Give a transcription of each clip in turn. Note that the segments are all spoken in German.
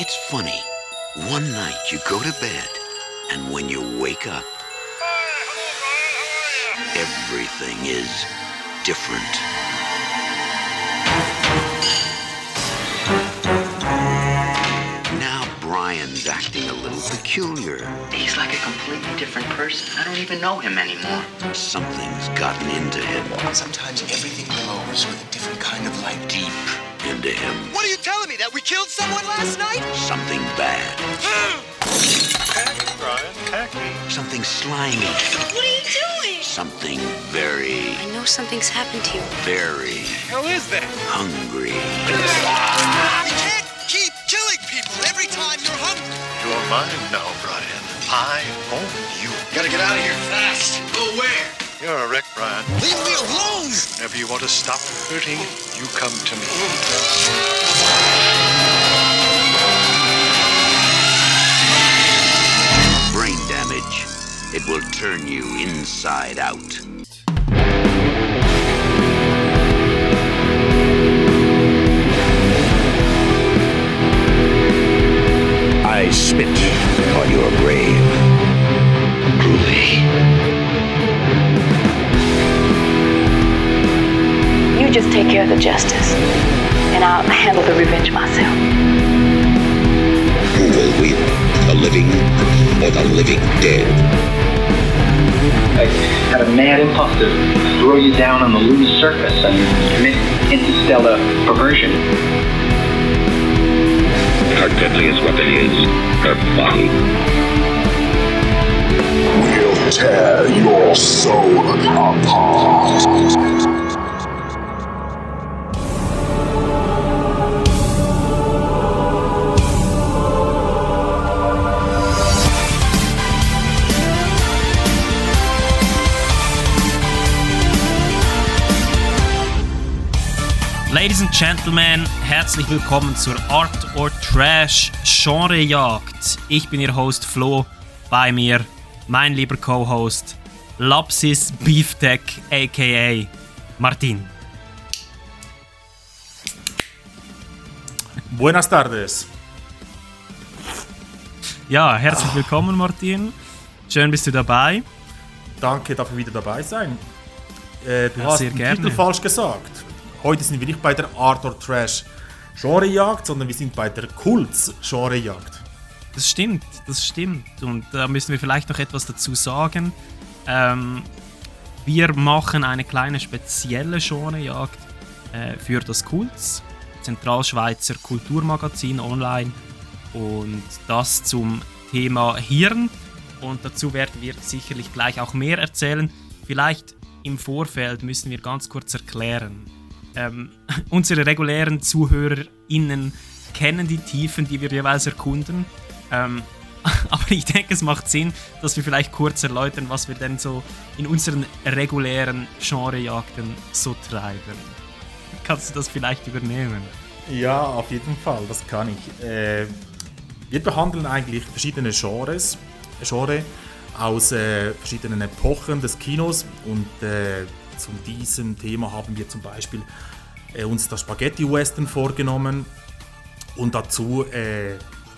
It's funny. One night you go to bed, and when you wake up, everything is different. Now Brian's acting a little peculiar. He's like a completely different person. I don't even know him anymore. Something's gotten into him, Sometimes everything glows with a different kind of light. deep into him. What are you telling me? That we killed someone last night? Something bad, Brian, tacky. something slimy, What are you doing? something very, I know something's happened to you. very Hell is that? hungry. Ah, you can't keep killing people every time you're hungry. You're mine now, Brian. I own you. Gotta get out of here fast. Go where? You're a wreck, Brian. Leave me alone! Whenever you want to stop hurting, you come to me. Brain damage. It will turn you inside out. I spit on your grave. Just take care of the justice, and I'll handle the revenge myself. Who will win? The living or the living dead? I had a mad impulse to throw you down on the lunar surface and commit interstellar perversion. Her deadliest weapon is her body. We'll tear your soul apart. Ladies and Gentlemen, herzlich willkommen zur Art or Trash Genrejagd. Ich bin Ihr Host Flo, bei mir mein lieber Co-Host Lapsis Beeftek aka Martin. Buenas tardes. Ja, herzlich willkommen Martin. Schön bist du dabei. Danke, dafür wieder dabei sein. Äh, du Ja, hast sehr den gerne. Titel falsch gesagt. Heute sind wir nicht bei der Art or Trash Genrejagd, sondern wir sind bei der Kults Genrejagd. Das stimmt, das stimmt. Und da müssen wir vielleicht noch etwas dazu sagen. Ähm, wir machen eine kleine spezielle Genrejagd äh, für das Kults, Zentralschweizer Kulturmagazin online. Und das zum Thema Hirn. Und dazu werden wir sicherlich gleich auch mehr erzählen. Vielleicht im Vorfeld müssen wir ganz kurz erklären. Ähm, unsere regulären ZuhörerInnen kennen die Tiefen, die wir jeweils erkunden. Ähm, aber ich denke, es macht Sinn, dass wir vielleicht kurz erläutern, was wir denn so in unseren regulären Genrejagden so treiben. Kannst du das vielleicht übernehmen? Ja, auf jeden Fall, das kann ich. Äh, wir behandeln eigentlich verschiedene Genres, Genre aus äh, verschiedenen Epochen des Kinos und äh, zu diesem Thema haben wir zum Beispiel äh, uns das Spaghetti-Western vorgenommen und dazu äh,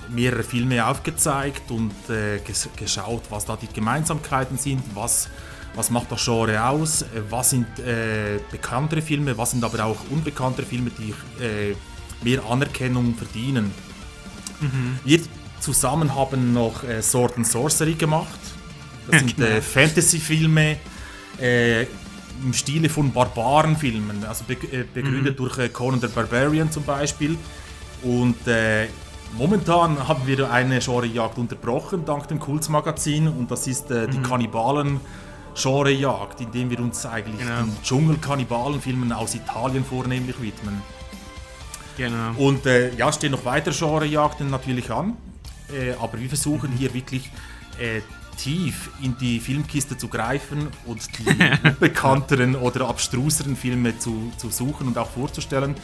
mehrere Filme aufgezeigt und äh, ges geschaut, was da die Gemeinsamkeiten sind, was, was macht das Genre aus, was sind äh, bekanntere Filme, was sind aber auch unbekanntere Filme, die äh, mehr Anerkennung verdienen. Wir zusammen haben noch äh, Sword and Sorcery gemacht. Das sind äh, Fantasy-Filme äh, im Stile von Barbarenfilmen, also be äh, begründet durch äh, Conan the Barbarian zum Beispiel. Und äh, momentan haben wir eine Genrejagd unterbrochen, dank dem Kultsmagazin, und das ist äh, die Kannibalen. Genrejagd, indem wir uns eigentlich Genau. den Dschungel-Kannibalenfilmen aus Italien vornehmlich widmen. Genau. Und ja, stehen noch weitere Genrejagden natürlich an. Aber wir versuchen hier wirklich tief in die Filmkiste zu greifen und die unbekannteren oder abstruseren Filme zu, zu suchen und auch vorzustellen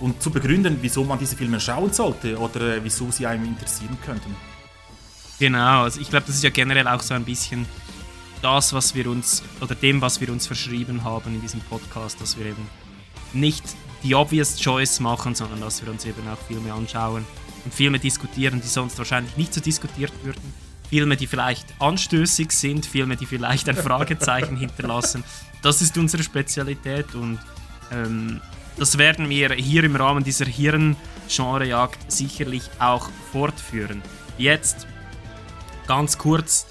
und zu begründen, wieso man diese Filme schauen sollte oder äh, wieso sie einem interessieren könnten. Genau, also ich glaube, das ist ja generell auch so ein bisschen das, was wir uns, oder dem, was wir uns verschrieben haben in diesem Podcast, dass wir eben nicht die obvious choice machen, sondern dass wir uns eben auch Filme anschauen und Filme diskutieren, die sonst wahrscheinlich nicht so diskutiert würden. Filme, die vielleicht anstößig sind, Filme, die vielleicht ein Fragezeichen hinterlassen. Das ist unsere Spezialität und ähm, das werden wir hier im Rahmen dieser Hirn-Genrejagd sicherlich auch fortführen. Jetzt ganz kurz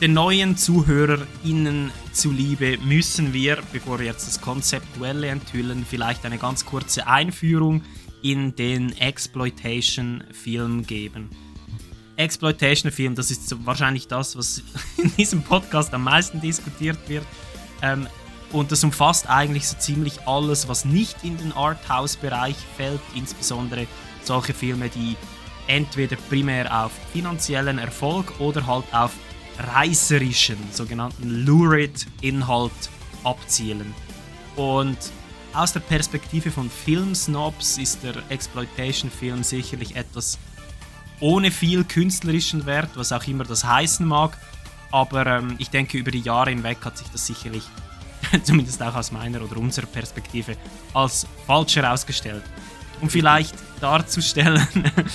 den neuen ZuhörerInnen zuliebe müssen wir, bevor wir jetzt das Konzeptuelle enthüllen, vielleicht eine ganz kurze Einführung in den Exploitation-Film geben. Exploitation-Film, das ist so wahrscheinlich das, was in diesem Podcast am meisten diskutiert wird. Ähm, und das umfasst eigentlich so ziemlich alles, was nicht in den Arthouse-Bereich fällt, insbesondere solche Filme, die entweder primär auf finanziellen Erfolg oder halt auf reißerischen, sogenannten lurid Inhalt abzielen. Und aus der Perspektive von Filmsnobs ist der Exploitation-Film sicherlich etwas ohne viel künstlerischen Wert, was auch immer das heißen mag. Aber ähm, ich denke, über die Jahre hinweg hat sich das sicherlich, zumindest auch aus meiner oder unserer Perspektive, als falsch herausgestellt. Um vielleicht darzustellen,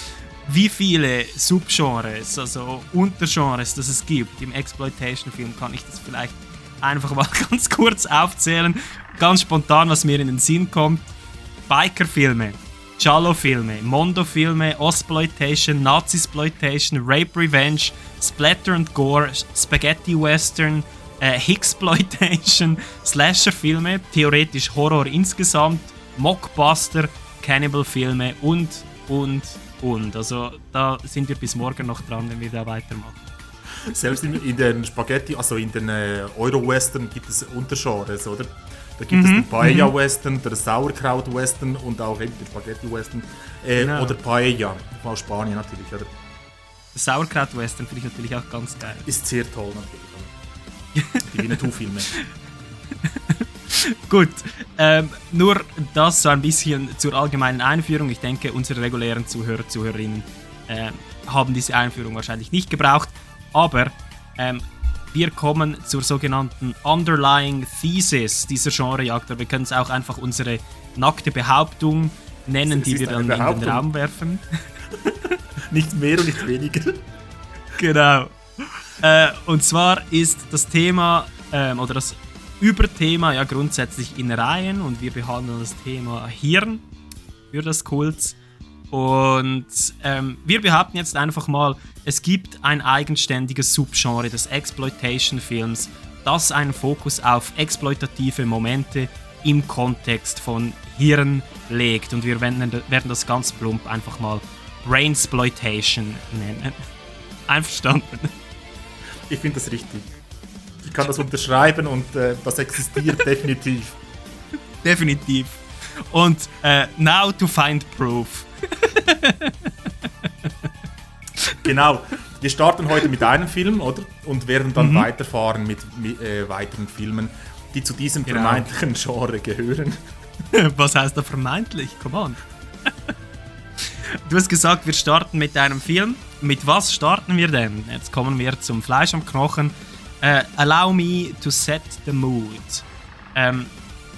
wie viele Subgenres, also Untergenres, das es gibt im Exploitation-Film, kann ich das vielleicht einfach mal ganz kurz aufzählen. Ganz spontan, was mir in den Sinn kommt. Biker-Filme, Giallo-Filme, Mondo-Filme, Osploitation, Nazi-Sploitation, Rape Revenge, Splatter and Gore, Spaghetti-Western, äh, Hicksploitation, Slasher-Filme, theoretisch Horror insgesamt, Mockbuster, Cannibal-Filme und, und, und. Also da sind wir bis morgen noch dran, wenn wir da weitermachen. Selbst in, in den Spaghetti, also in den äh, Euro-Western gibt es Untergenres, oder? Da gibt mhm. es den Paella-Western, den Sauerkraut-Western und auch eben den Spaghetti-Western. Äh, genau. Oder Paella, aus Spanien natürlich, oder? Sauerkraut-Western finde ich natürlich auch ganz geil. Ist sehr toll natürlich. Die Winnetou-Filme. Gut, ähm, nur das so ein bisschen zur allgemeinen Einführung. Ich denke, unsere regulären Zuhörer, Zuhörerinnen äh, haben diese Einführung wahrscheinlich nicht gebraucht. Aber ähm, wir kommen zur sogenannten Underlying Thesis dieser Genrejagd. Wir können es auch einfach unsere nackte Behauptung nennen, die wir dann in den Raum werfen. nicht mehr und nicht weniger. Genau. Äh, und zwar ist das Thema ähm, oder das Überthema ja grundsätzlich in Reihen und wir behandeln das Thema Hirn für das Kult. Und ähm, wir behaupten jetzt einfach mal, es gibt ein eigenständiges Subgenre des Exploitation-Films, das einen Fokus auf exploitative Momente im Kontext von Hirn legt. Und wir werden, das ganz plump einfach mal Brainsploitation nennen. Einverstanden? Ich finde das richtig. Ich kann das unterschreiben und äh, das existiert definitiv. Definitiv. Und äh, now to find proof. genau. Wir starten heute mit einem Film, oder? Und werden dann mhm. weiterfahren mit, mit äh, weiteren Filmen, die zu diesem genau. vermeintlichen Genre gehören. Was heißt da vermeintlich? Come on. Du hast gesagt, wir starten mit einem Film. Mit was starten wir denn? Jetzt kommen wir zum Fleisch am Knochen. Uh, allow me to set the mood. Ähm,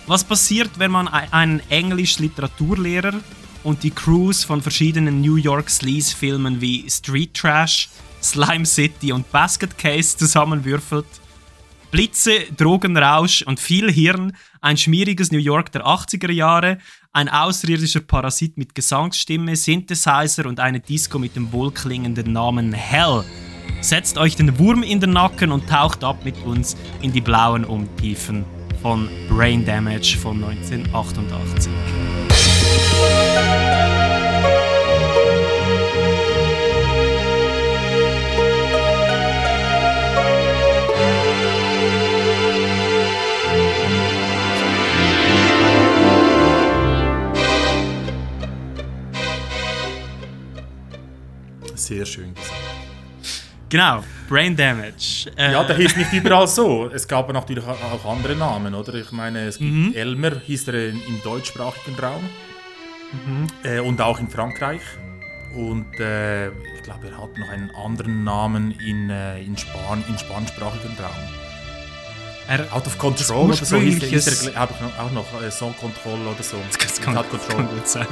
was passiert, wenn man einen Englisch-Literaturlehrer und die Crews von verschiedenen New York Sleaze-Filmen wie Street Trash, Slime City und Basket Case zusammenwürfelt. Blitze, Drogenrausch und viel Hirn, ein schmieriges New York der 80er Jahre, ein außerirdischer Parasit mit Gesangsstimme, Synthesizer und eine Disco mit dem wohlklingenden Namen Hell. Setzt euch den Wurm in den Nacken und taucht ab mit uns in die blauen Untiefen von Brain Damage von 1988. Sehr schön gesagt. Genau, Brain Damage. Äh, ja, der hieß nicht überall so. Es gab natürlich auch andere Namen, oder? Ich meine, es gibt mhm. Elmer, hieß er im deutschsprachigen Raum. Mhm. Äh, und auch in Frankreich. Und äh, ich glaube, er hat noch einen anderen Namen in, äh, in, Span im spanischsprachigen Raum. Er, Out of Control oder so hieß ursprüngliches- der, glaub ich, auch noch äh, Song Control oder so. Das kann, Out Control. gut sein.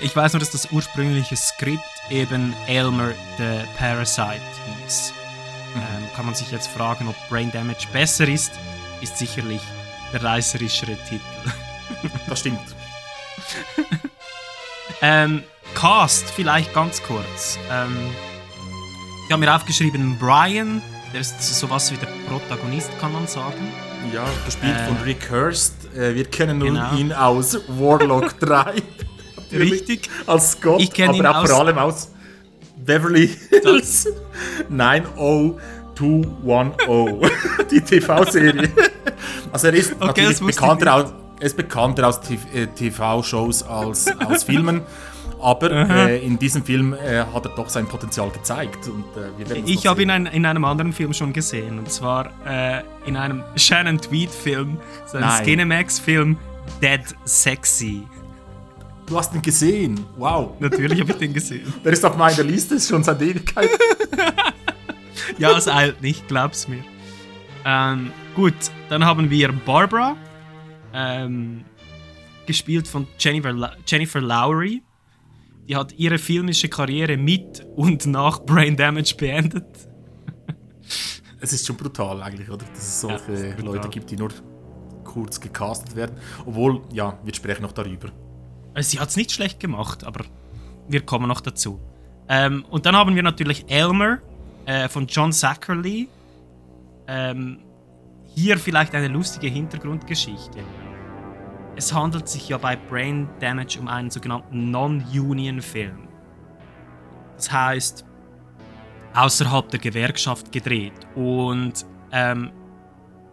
ich weiß nur, dass das ursprüngliche Skript eben Elmer the Parasite hieß. Mhm. Ähm, kann man sich jetzt fragen, ob Brain Damage besser ist, ist sicherlich der reißerischere Titel. Das stimmt. Ähm, Cast, vielleicht ganz kurz. Ähm, ich habe mir aufgeschrieben, Brian, der ist sowas wie der Protagonist, kann man sagen. Ja, gespielt Äh, von Rick Hurst. Äh, wir kennen nun genau. ihn aus Warlock 3. Natürlich Richtig. Als Scott, Ich aber ihn auch aus- vor allem aus Beverly Hills 90210. Die TV-Serie. Also er ist Okay, natürlich bekannter aus, er ist bekannter aus T- äh, TV-Shows als aus Filmen. Aber äh, in diesem Film äh, hat er doch sein Potenzial gezeigt. Und, äh, Ich habe ihn sehen. in, in einem anderen Film schon gesehen. Und zwar äh, in einem Shannon Tweed-Film, so einem. Skinemax-Film, Dead Sexy. Du hast ihn gesehen. Wow. Natürlich habe ich den gesehen. Der ist auf meiner Liste schon seit Ewigkeit. Ja, es eilt nicht, glaub's mir. Ähm, gut, dann haben wir Barbara, ähm, gespielt von Jennifer, La Jennifer Lowry. Die hat ihre filmische Karriere mit und nach Brain Damage beendet. Es ist schon brutal eigentlich, oder? Dass es Ja, solche brutal. Leute gibt, die nur kurz gecastet werden. Obwohl, ja, wir sprechen noch darüber. Also, sie hat es nicht schlecht gemacht, aber wir kommen noch dazu. Ähm, und dann haben wir natürlich Elmer äh, von John Zachary. Ähm, hier vielleicht eine lustige Hintergrundgeschichte. Es handelt sich ja bei Brain Damage um einen sogenannten Non-Union-Film. Das heißt, außerhalb der Gewerkschaft gedreht. Und ähm,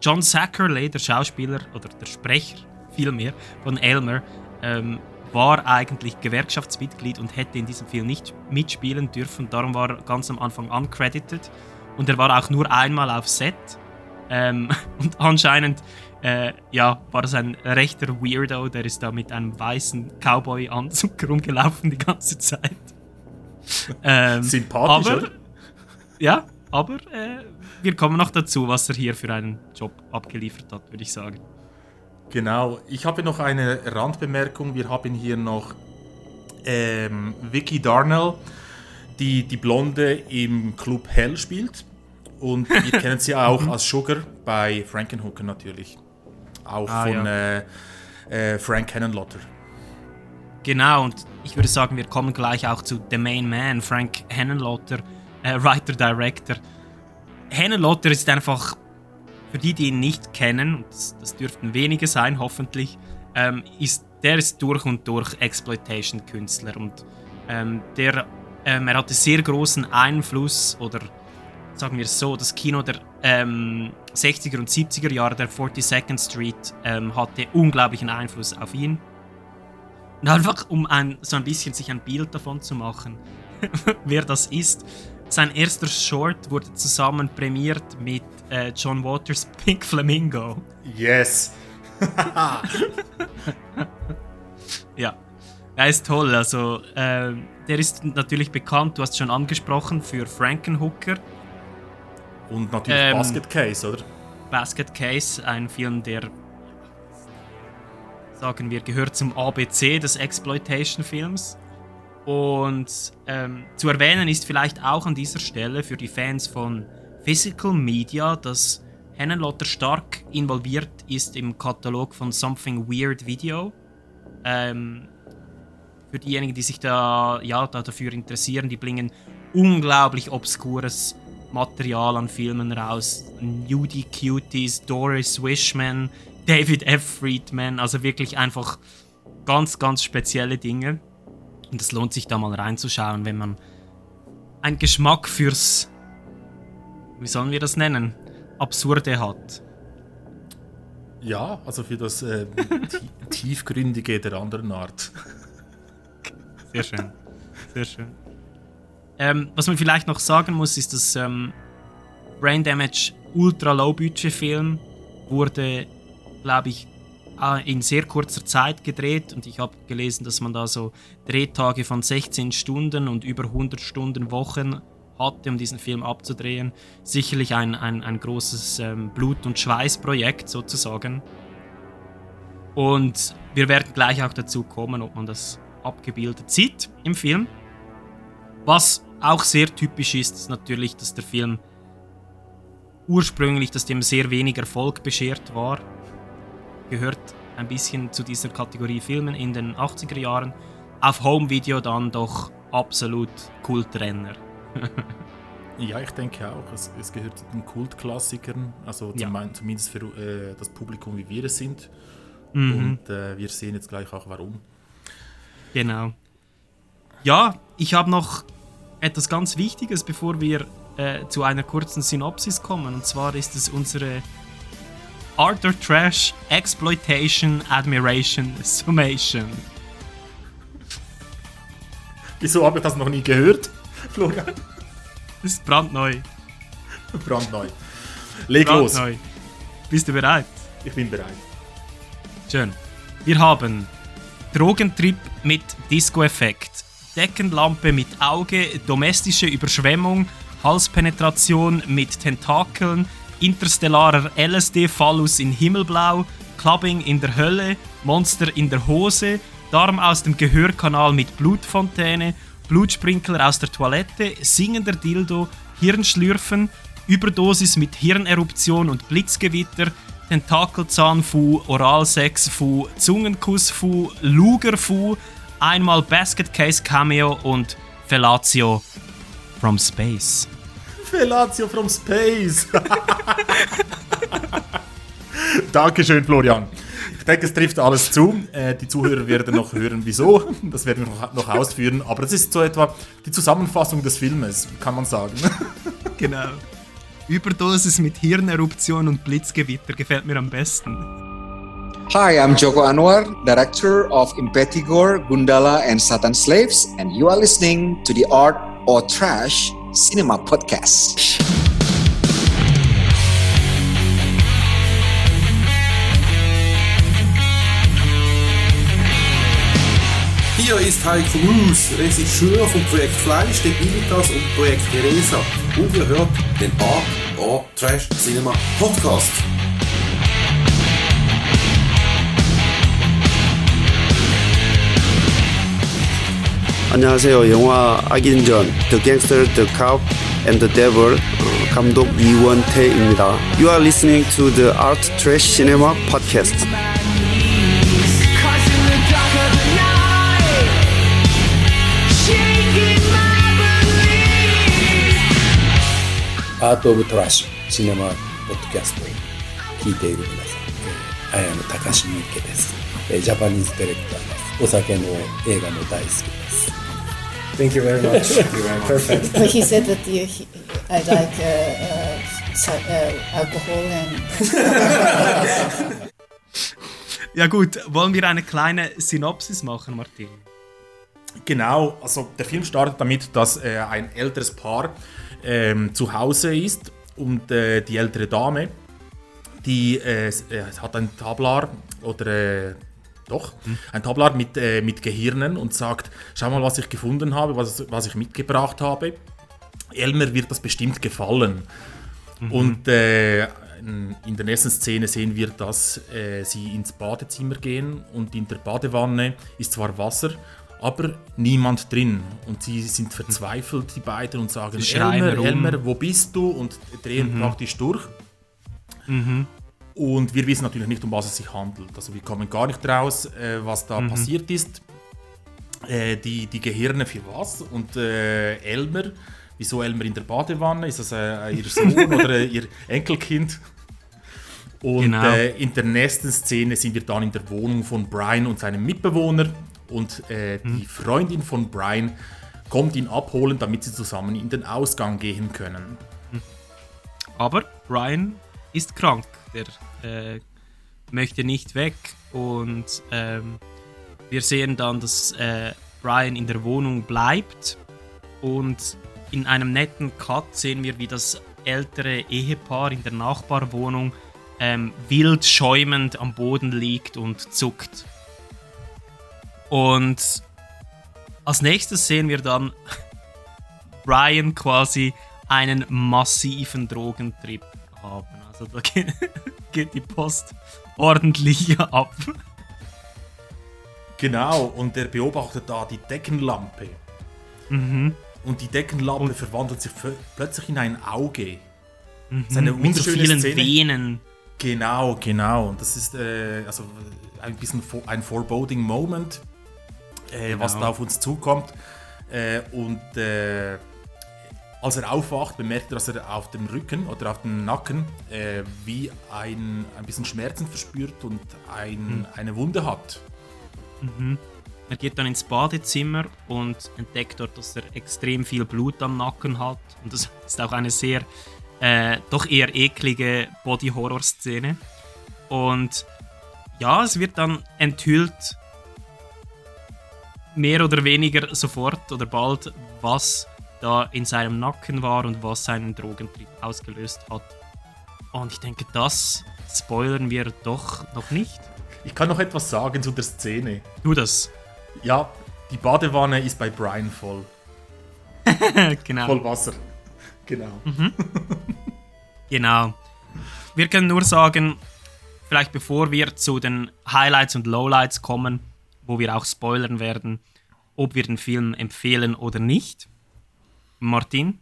John Zachary, der Schauspieler oder der Sprecher vielmehr von Elmer, ähm, war eigentlich Gewerkschaftsmitglied und hätte in diesem Film nicht mitspielen dürfen. Darum war er ganz am Anfang uncredited. Und er war auch nur einmal auf Set. Ähm, und anscheinend äh, ja, war es ein rechter Weirdo, der ist da mit einem weißen Cowboy-Anzug rumgelaufen die ganze Zeit. Ähm, Sympathisch, aber, oder? Ja, aber äh, wir kommen noch dazu, was er hier für einen Job abgeliefert hat, würde ich sagen. Genau. Ich habe noch eine Randbemerkung. Wir haben hier noch ähm, Vicky Darnell, die die Blonde im Club Hell spielt. Und wir kennen sie auch als Sugar bei Frankenhooker natürlich. Auch Ah, von ja. äh, äh, Frank Cannonlotter. Genau, und ich würde sagen, wir kommen gleich auch zu The Main Man, Frank Hennenlotter, äh, Writer Director. Hennenlotter ist einfach, für die, die ihn nicht kennen, und das, das dürften wenige sein, hoffentlich, ähm, ist, der ist durch und durch Exploitation-Künstler und ähm, der, ähm, er hatte sehr großen Einfluss oder sagen wir es so, das Kino der ähm, 60er und 70er Jahre, der 42nd Street, ähm, hatte unglaublichen Einfluss auf ihn. Und einfach, um ein, so ein bisschen sich ein Bild davon zu machen, wer das ist. Sein erster Short wurde zusammen prämiert mit äh, John Waters Pink Flamingo. Yes! Ja, er ist toll. Also, ähm, der ist natürlich bekannt, du hast schon angesprochen, für Frankenhooker. Und natürlich Ähm, Basket Case, oder? Basket Case, ein Film, der, sagen wir, gehört zum ABC des Exploitation-Films. Und ähm, zu erwähnen ist vielleicht auch an dieser Stelle für die Fans von Physical Media, dass Hennenlotter stark involviert ist im Katalog von Something Weird Video. Ähm, für diejenigen, die sich da, ja, da dafür interessieren, die bringen unglaublich obskures Material an Filmen raus. Nudie Cuties, Doris Wishman, David F. Friedman, also wirklich einfach ganz, ganz spezielle Dinge. Und es lohnt sich da mal reinzuschauen, wenn man einen Geschmack fürs, wie sollen wir das nennen, Absurde hat. Ja, also für das äh, tie- Tiefgründige der anderen Art. Sehr schön. Sehr schön. Ähm, was man vielleicht noch sagen muss, ist, dass ähm, Brain Damage ultra low budget Film wurde, glaube ich, äh, in sehr kurzer Zeit gedreht und ich habe gelesen, dass man da so Drehtage von 16 Stunden und über 100 Stunden Wochen hatte, um diesen Film abzudrehen. Sicherlich ein, ein, ein großes ähm, Blut- und Schweißprojekt sozusagen. Und wir werden gleich auch dazu kommen, ob man das abgebildet sieht im Film. Was auch sehr typisch ist, natürlich, dass der Film ursprünglich, dass dem sehr wenig Erfolg beschert war. Gehört ein bisschen zu dieser Kategorie Filmen in den 80er Jahren. Auf Home Video dann doch absolut Kultrenner. ja, ich denke auch. Es, es, gehört zu den Kultklassikern, also zum, ja. zumindest für äh, das Publikum, wie wir es sind. Mhm. Und äh, wir sehen jetzt gleich auch warum. Genau. Ja, ich habe noch etwas ganz Wichtiges, bevor wir äh, zu einer kurzen Synopsis kommen. Und zwar ist es unsere Arthur Trash Exploitation Admiration Summation. Wieso habe ich das noch nie gehört, Florian? Das ist brandneu. Brandneu. Leg brandneu. los. Bist du bereit? Ich bin bereit. Schön. Wir haben Drogentrip mit Disco-Effekt, Deckenlampe mit Auge, domestische Überschwemmung, Halspenetration mit Tentakeln, interstellarer LSD-Phallus in Himmelblau, Clubbing in der Hölle, Monster in der Hose, Darm aus dem Gehörkanal mit Blutfontäne, Blutsprinkler aus der Toilette, singender Dildo, Hirnschlürfen, Überdosis mit Hirneruption und Blitzgewitter, Tentakelzahnfu, Oralsexfu, Zungenkussfu, Lugerfu, einmal Basket Case Cameo und Fellatio from Space. Fellatio from Space! Dankeschön, Florian. Ich denke, es trifft alles zu. Äh, die Zuhörer werden noch hören, wieso. Das werden wir noch, noch ausführen. Aber das ist so etwa die Zusammenfassung des Filmes, kann man sagen. genau. Überdosis mit Hirneruption und Blitzgewitter gefällt mir am besten. Hi, I'm Joko Anwar, director of Impetigore, Gundala, and Satan Slaves, and you are listening to the Art or Trash Cinema Podcast. Hier ist Heiko Moos, Regisseur vom Projekt Fleisch, den Militas und Projekt Teresa. Und ihr hört den Art or Trash Cinema Podcast. 안녕하세요. 영화 악인전 The Gangster, The Cop and the Devil 감독 이원태입니다. You are listening to the Art Trash Cinema Podcast.アート・オブ・トラッシュシネマ・ポッドキャストを聞いている皆さん、えー、綾野隆之池です、えー、ジャパニーズディレクターですお酒の映画も大好きです Thank you very much. Thank you very much. Perfect. he said that you, he, I like uh, uh, alcohol and. ja gut, wollen wir eine kleine Synopsis machen, Martin? Genau, also der Film startet damit, dass äh, ein älteres Paar ähm, zu Hause ist und äh, die ältere Dame, die äh, äh hat ein Tablar oder äh, doch, hm. ein Tablar mit, äh, mit Gehirnen und sagt, schau mal, was ich gefunden habe, was, was ich mitgebracht habe. Elmer wird das bestimmt gefallen. Mhm. Und äh, in der nächsten Szene sehen wir, dass äh, sie ins Badezimmer gehen und in der Badewanne ist zwar Wasser, aber niemand drin. Und sie sind verzweifelt, die beiden, und sagen, Elmer, Elmer, wo bist du? Und drehen mhm. praktisch durch. Mhm. Und wir wissen natürlich nicht, um was es sich handelt. Also wir kommen gar nicht raus, äh, was da mhm. passiert ist. Äh, die, die Gehirne für was? Und äh, Elmer, wieso Elmer in der Badewanne? Ist das äh, ihr Sohn oder ihr Enkelkind? Und genau. Äh, in der nächsten Szene sind wir dann in der Wohnung von Brian und seinem Mitbewohner und äh, hm. die Freundin von Brian kommt ihn abholen, damit sie zusammen in den Ausgang gehen können. Hm. Aber Brian ist krank, der äh, möchte nicht weg und ähm, wir sehen dann, dass äh, Brian in der Wohnung bleibt und in einem netten Cut sehen wir, wie das ältere Ehepaar in der Nachbarwohnung ähm, wild schäumend am Boden liegt und zuckt. Und als nächstes sehen wir dann Brian quasi einen massiven Drogentrip haben. Also da geht, geht die Post ordentlich ab. Genau, und er beobachtet da die Deckenlampe. Mhm. Und die Deckenlampe und verwandelt sich plötzlich in ein Auge. Mhm. Das ist eine Mit so vielen Szene. Venen. Genau, genau. Und das ist äh, also ein bisschen ein foreboding Moment, äh, genau. was da auf uns zukommt. Äh, und äh, als er aufwacht, bemerkt er, dass er auf dem Rücken oder auf dem Nacken äh, wie ein, ein bisschen Schmerzen verspürt und ein, mhm. eine Wunde hat. Mhm. Er geht dann ins Badezimmer und entdeckt dort, dass er extrem viel Blut am Nacken hat. Und das ist auch eine sehr, äh, doch eher eklige Body-Horror-Szene. Und ja, es wird dann enthüllt, mehr oder weniger sofort oder bald, was da in seinem Nacken war und was seinen Drogentrieb ausgelöst hat. Und ich denke, das spoilern wir doch noch nicht. Ich kann noch etwas sagen zu der Szene. Tu das. Ja, die Badewanne ist bei Brian voll. genau. Voll Wasser. Genau. Mhm. genau. Wir können nur sagen, vielleicht bevor wir zu den Highlights und Lowlights kommen, wo wir auch spoilern werden, ob wir den Film empfehlen oder nicht. Martin?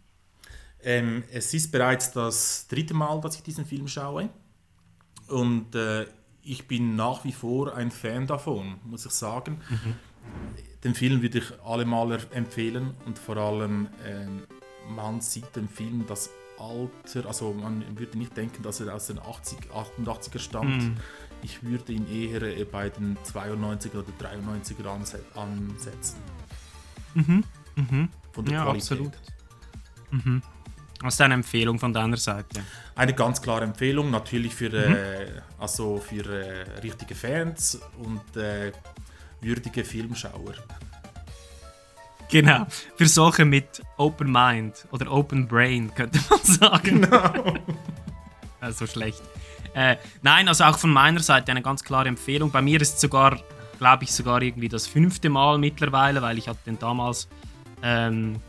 Ähm, es ist bereits das dritte Mal, dass ich diesen Film schaue. Und äh, ich bin nach wie vor ein Fan davon, muss ich sagen. Mhm. Den Film würde ich allemal empfehlen und vor allem ähm, man sieht dem Film das Alter, also man würde nicht denken, dass er aus den 80, 88er stammt. Mhm. Ich würde ihn eher äh, bei den 92er oder 93er ansetzen. Mhm. Mhm. Von der ja, Qualität. absolut. Mhm. Was ist eine Empfehlung von deiner Seite? Eine ganz klare Empfehlung, natürlich für, mhm. äh, also für äh, richtige Fans und äh, würdige Filmschauer. Genau, für solche mit Open Mind oder Open Brain könnte man sagen. Genau. also schlecht. Äh, nein, also auch von meiner Seite eine ganz klare Empfehlung. Bei mir ist es sogar, glaube ich, sogar irgendwie das fünfte Mal mittlerweile, weil ich hatte den damals ähm,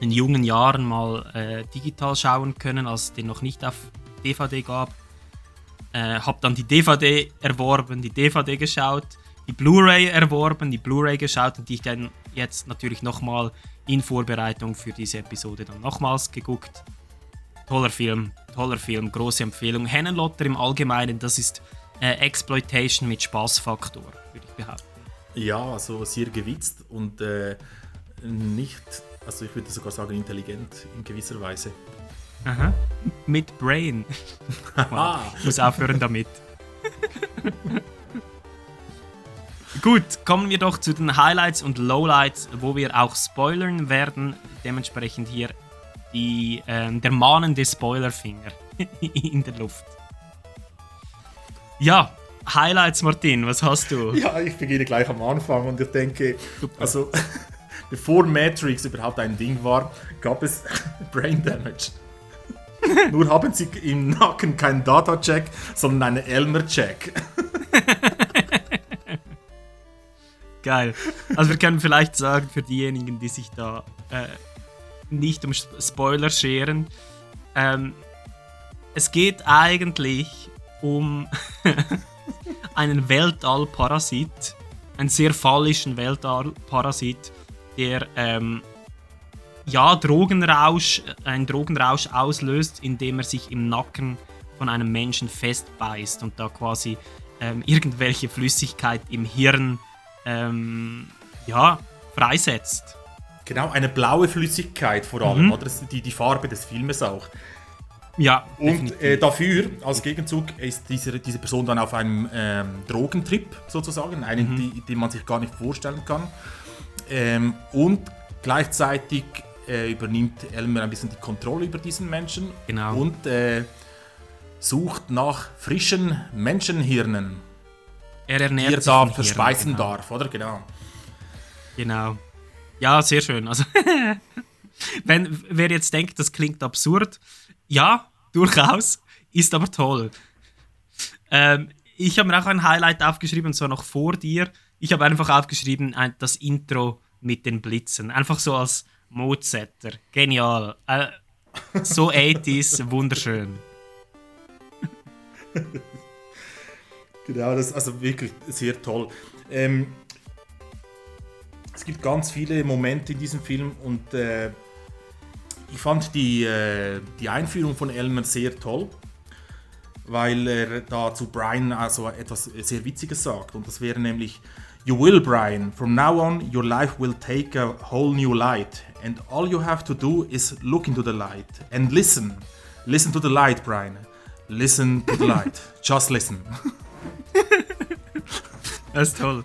in jungen Jahren mal äh, digital schauen können, als es den noch nicht auf DVD gab. Äh, habe dann die DVD erworben, die DVD geschaut, die Blu-ray erworben, die Blu-ray geschaut und die ich dann jetzt natürlich nochmal in Vorbereitung für diese Episode dann nochmals geguckt. Toller Film, toller Film, große Empfehlung. Hennenlotter im Allgemeinen, das ist äh, Exploitation mit Spaßfaktor, würde ich behaupten. Ja, also sehr gewitzt und äh, nicht also ich würde sogar sagen intelligent in gewisser Weise. Aha. Mit Brain. wow. Ich muss aufhören damit. Gut, kommen wir doch zu den Highlights und Lowlights, wo wir auch spoilern werden. Dementsprechend hier die, ähm, der mahnende Spoilerfinger in der Luft. Ja, Highlights, Martin, was hast du? Ja, ich beginne gleich am Anfang und ich denke, Super. also bevor Matrix überhaupt ein Ding war, gab es Brain Damage. Nur haben sie im Nacken keinen Data-Check, sondern einen Elmer-Check. Geil. Also wir können vielleicht sagen, für diejenigen, die sich da äh, nicht um Spoiler scheren, ähm, es geht eigentlich um einen Weltallparasit, einen sehr phallischen Weltallparasit, der ähm, ja, Drogenrausch, einen Drogenrausch auslöst, indem er sich im Nacken von einem Menschen festbeißt und da quasi ähm, irgendwelche Flüssigkeit im Hirn ähm, ja, freisetzt. Genau, eine blaue Flüssigkeit vor allem, mhm. oder? Das ist die, die Farbe des Filmes auch. Ja. Und äh, dafür, als Gegenzug, ist diese, diese Person dann auf einem ähm, Drogentrip sozusagen, einen, mhm. den man sich gar nicht vorstellen kann. Ähm, und gleichzeitig äh, übernimmt Elmer ein bisschen die Kontrolle über diesen Menschen genau. und äh, sucht nach frischen Menschenhirnen, er ernährt die er da verspeisen genau. darf, oder? Genau. Genau. Ja, sehr schön. Also, wenn wer jetzt denkt, das klingt absurd, ja, durchaus, ist aber toll. Ähm, ich habe mir auch ein Highlight aufgeschrieben, und zwar noch vor dir. Ich habe einfach aufgeschrieben, das Intro mit den Blitzen. Einfach so als, Moodsetter. Genial. Äh, so 80s, wunderschön. Genau, das ist also wirklich sehr toll. Ähm, es gibt ganz viele Momente in diesem Film und äh, ich fand die, äh, die Einführung von Elmer sehr toll, weil er da zu Brian also etwas sehr Witziges sagt und das wäre nämlich You will, Brian. From now on, your life will take a whole new light. And all you have to do is look into the light and listen. Listen to the light, Brian. Listen to the light. Just listen. Das ist toll.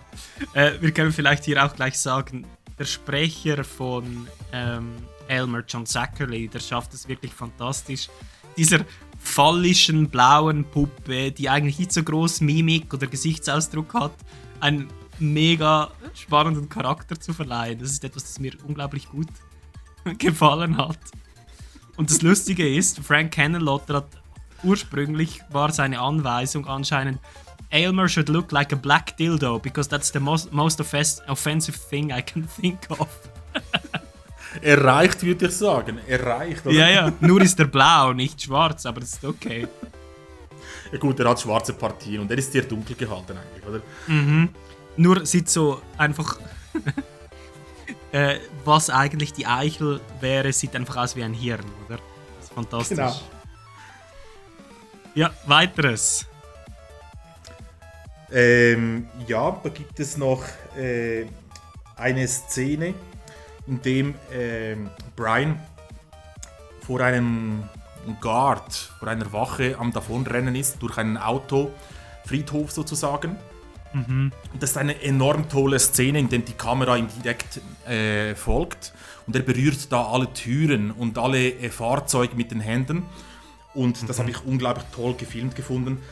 Äh, wir können vielleicht hier auch gleich sagen, der Sprecher von ähm, Elmer, John Zachary, der schafft es wirklich fantastisch. Dieser phallischen blauen Puppe, die eigentlich nicht so groß Mimik oder Gesichtsausdruck hat, einen mega spannenden Charakter zu verleihen. Das ist etwas, das mir unglaublich gut gefallen hat. Und das Lustige ist, Frank Cannonlotter hat ursprünglich war seine Anweisung anscheinend Aylmer should look like a black dildo because that's the most, most offensive thing I can think of. er reicht, würde ich sagen. Er reicht, oder? Ja, ja. Nur ist er blau, nicht schwarz, aber das ist okay. Ja gut, er hat schwarze Partien und er ist sehr dunkel gehalten eigentlich, oder? Mhm. Nur sieht so einfach... äh, was eigentlich die Eichel wäre, sieht einfach aus wie ein Hirn, oder? Das ist fantastisch. Genau. Ja, weiteres. Ähm, ja, da gibt es noch äh, eine Szene, in dem äh, Brian vor einem Guard, vor einer Wache am Davonrennen ist, durch einen Autofriedhof sozusagen. Mhm. Das ist eine enorm tolle Szene, in der die Kamera ihm direkt äh, folgt und er berührt da alle Türen und alle äh, Fahrzeuge mit den Händen. Und mhm. das habe ich unglaublich toll gefilmt gefunden.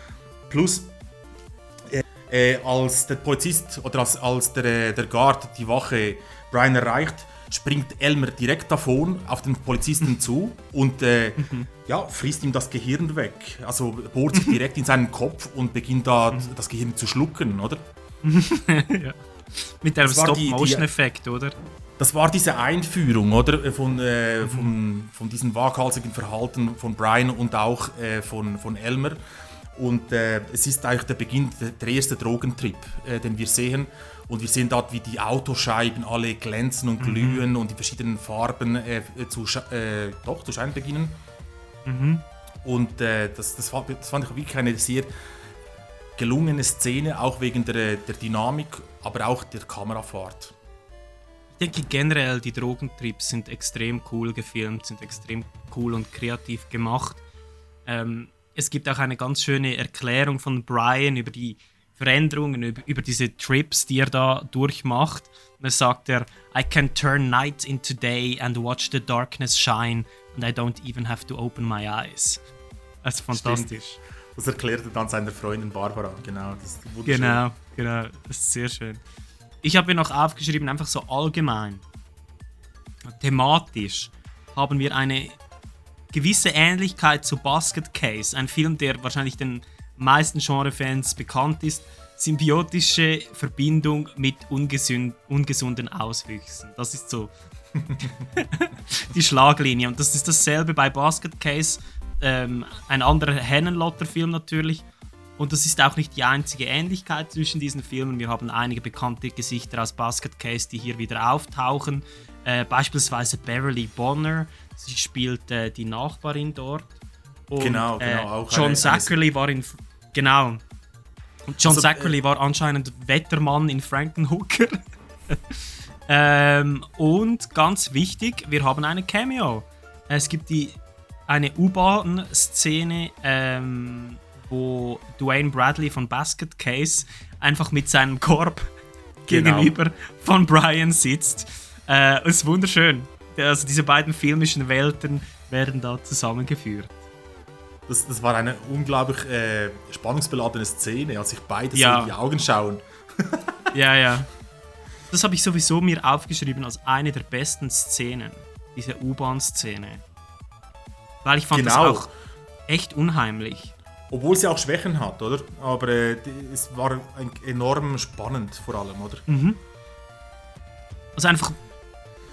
Plus, äh, als der Polizist oder als, als der, äh, der Guard die Wache Brian erreicht, springt Elmer direkt davon auf den Polizisten zu und äh, ja, frisst ihm das Gehirn weg. Also bohrt sich direkt in seinen Kopf und beginnt da das Gehirn zu schlucken, oder? ja. Mit einem Stop-Motion-Effekt, oder? Das war diese Einführung, oder? Von, äh, mhm. von, von diesem waghalsigen Verhalten von Brian und auch äh, von, von Elmer. Und äh, es ist eigentlich der Beginn, der, der erste Drogentrip, äh, den wir sehen. Und wir sehen dort, wie die Autoscheiben alle glänzen und mhm. glühen mhm. und die verschiedenen Farben äh, zu, äh, doch, zu scheinen beginnen. Mhm. Und äh, das, das, das fand ich wirklich eine sehr gelungene Szene, auch wegen der, der Dynamik, aber auch der Kamerafahrt. Ich denke generell, die Drogentrips sind extrem cool gefilmt, sind extrem cool und kreativ gemacht. Ähm, es gibt auch eine ganz schöne Erklärung von Brian über die Veränderungen, über, über diese Trips, die er da durchmacht. Und da sagt er, I can turn night into day and watch the darkness shine and I don't even have to open my eyes. Das ist fantastisch. Stimmt. Das erklärt er dann seiner Freundin Barbara, genau. genau, genau, das ist sehr schön. Ich habe mir noch aufgeschrieben, einfach so allgemein, thematisch haben wir eine gewisse Ähnlichkeit zu Basket Case, ein Film, der wahrscheinlich den meisten Genrefans bekannt ist. Symbiotische Verbindung mit ungesund, ungesunden Auswüchsen. Das ist so die Schlaglinie. Und das ist dasselbe bei Basket Case. Ähm, ein anderer Hennenlotter-Film natürlich. Und das ist auch nicht die einzige Ähnlichkeit zwischen diesen Filmen. Wir haben einige bekannte Gesichter aus Basket Case, die hier wieder auftauchen. Äh, beispielsweise Beverly Bonner, sie spielt äh, die Nachbarin dort. Und, genau, genau. Äh, auch John Zachary war in. Genau. Und John also, Zachary äh, war anscheinend Wettermann in Frankenhooker. ähm, und ganz wichtig, wir haben eine Cameo. Es gibt die, eine U-Bahn-Szene, ähm, wo Dwayne Bradley von Basket Case einfach mit seinem Korb genau. gegenüber von Brian sitzt. Äh, ist wunderschön. Also diese beiden filmischen Welten werden da zusammengeführt. Das, das war eine unglaublich äh, spannungsbeladene Szene, als sich beide ja. so in die Augen schauen. ja, ja. Das habe ich sowieso mir aufgeschrieben als eine der besten Szenen, diese U-Bahn-Szene. Weil ich fand genau. das auch echt unheimlich. Obwohl sie auch Schwächen hat, oder? Aber äh, es war enorm spannend vor allem, oder? Mhm. Also einfach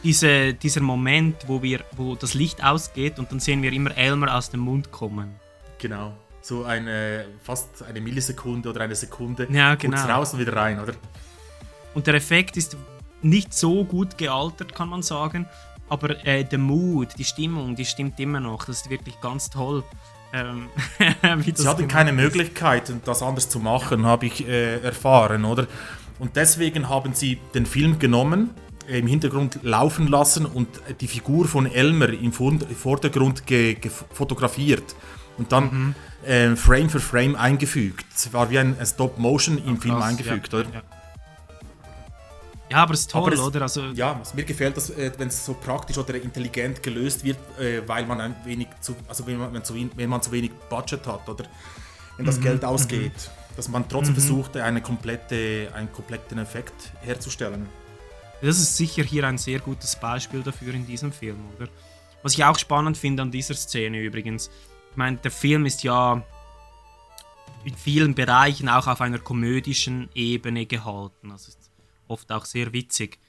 diese, dieser Moment, wo, wir, wo das Licht ausgeht und dann sehen wir immer Elmer aus dem Mund kommen. Genau. So eine, fast eine Millisekunde oder eine Sekunde Ja, kurz genau. raus und wieder rein, oder? Und der Effekt ist nicht so gut gealtert, kann man sagen. Aber äh, der Mood, die Stimmung, die stimmt immer noch. Das ist wirklich ganz toll. Ähm, Sie hatten keine ist. Möglichkeit, das anders zu machen, habe ich äh, erfahren, oder? Und deswegen haben sie den Film genommen, im Hintergrund laufen lassen und die Figur von Elmer im Vor- Vordergrund ge ge fotografiert und dann Mhm. äh, Frame für Frame eingefügt. Es war wie ein, Stop-Motion im Film krass, eingefügt, ja, oder? ja. Ja, aber es ist toll, es- oder? Also, ja, was mir gefällt, dass, äh, wenn es so praktisch oder intelligent gelöst wird, äh, weil man ein wenig zu, also wenn man, zu, wen- wenn man zu wenig Budget hat oder wenn das Mhm, Geld ausgeht, dass man trotzdem Mhm. versucht, eine komplette, einen kompletten Effekt herzustellen. Das ist sicher hier ein sehr gutes Beispiel dafür in diesem Film, oder? Was ich auch spannend finde an dieser Szene übrigens, ich meine, der Film ist ja in vielen Bereichen auch auf einer komödischen Ebene gehalten. Also ist oft auch sehr witzig.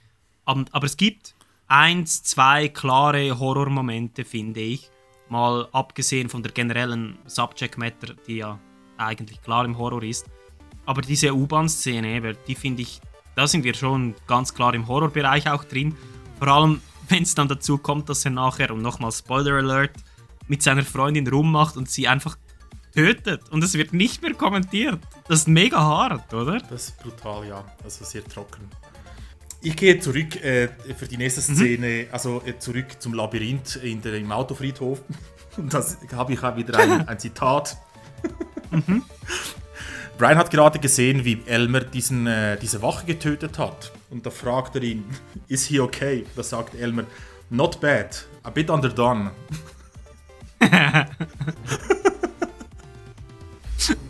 Aber, es gibt eins, zwei klare Horrormomente, finde ich. Mal abgesehen von der generellen Subject Matter, die ja eigentlich klar im Horror ist. Aber diese U-Bahn-Szene, die finde ich, da sind wir schon ganz klar im Horrorbereich auch drin. Vor allem, wenn es dann dazu kommt, dass er nachher, und nochmal Spoiler Alert, mit seiner Freundin rummacht und sie einfach tötet. Und es wird nicht mehr kommentiert. Das ist mega hart, oder? Das ist brutal, ja. Also sehr trocken. Ich gehe zurück äh, für die nächste Mhm. Szene, also äh, zurück zum Labyrinth in der, im Autofriedhof. Und das habe ich auch wieder ein, ein Zitat. Mhm. Brian hat gerade gesehen, wie Elmer diesen, äh, diese Wache getötet hat. Und da fragt er ihn, is he okay? Da sagt Elmer, not bad, a bit underdone.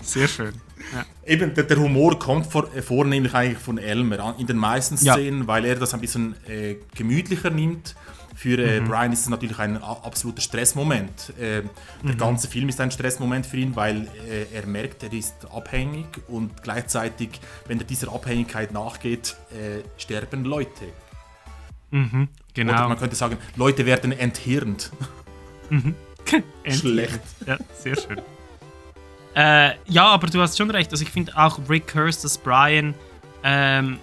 Sehr schön. Ja. Eben, der, der Humor kommt vor, äh, vornehmlich eigentlich von Elmer in den meisten Ja. Szenen, weil er das ein bisschen äh, gemütlicher nimmt. Für äh, Mhm. Brian ist es natürlich ein absoluter Stressmoment. Äh, der Mhm. ganze Film ist ein Stressmoment für ihn, weil äh, er merkt, er ist abhängig und gleichzeitig, wenn er dieser Abhängigkeit nachgeht, äh, sterben Leute. Mhm, genau. Oder man könnte sagen, Leute werden enthirnt. Mhm. Schlecht. Ja, sehr schön. Äh, ja, aber du hast schon recht. Also ich finde auch Rick Hurst als Brian, ähm,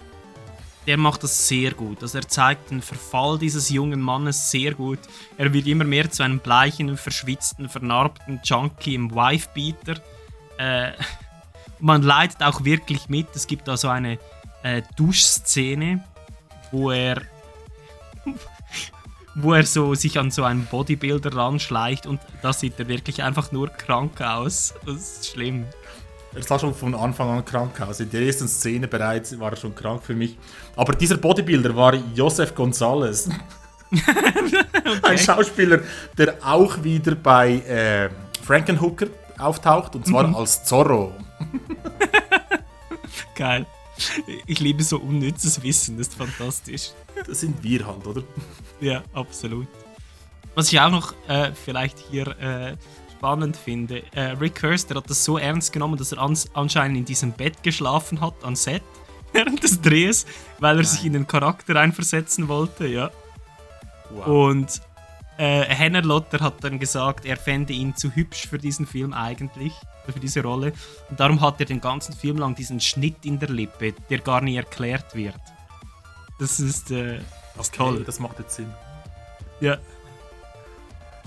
der macht das sehr gut. Also er zeigt den Verfall dieses jungen Mannes sehr gut. Er wird immer mehr zu einem bleichen, verschwitzten, vernarbten Junkie im Wife-Beater. Äh, man leidet auch wirklich mit. Es gibt da so eine äh, Duschszene, wo er wo er so sich an so einen Bodybuilder ranschleicht und da sieht er wirklich einfach nur krank aus. Das ist schlimm. Er sah schon von Anfang an krank aus. In der ersten Szene bereits war er schon krank für mich. Aber dieser Bodybuilder war Joseph Gonzalez. Ein Schauspieler, der auch wieder bei äh, Frankenhooker auftaucht und zwar Mhm. als Zorro. Geil. Ich liebe so unnützes Wissen, das ist fantastisch. Das sind wir halt, oder? Ja, absolut. Was ich auch noch äh, vielleicht hier äh, spannend finde, äh, Rick Hurst, der hat das so ernst genommen, dass er ans anscheinend in diesem Bett geschlafen hat, an Set, während des Drehs, weil er sich in den Charakter einversetzen wollte, ja. Wow. Und äh, Henner Lotter hat dann gesagt, er fände ihn zu hübsch für diesen Film eigentlich, für diese Rolle. Und darum hat er den ganzen Film lang diesen Schnitt in der Lippe, der gar nie erklärt wird. Das ist, äh, Okay, toll. Das macht jetzt Sinn. Ja.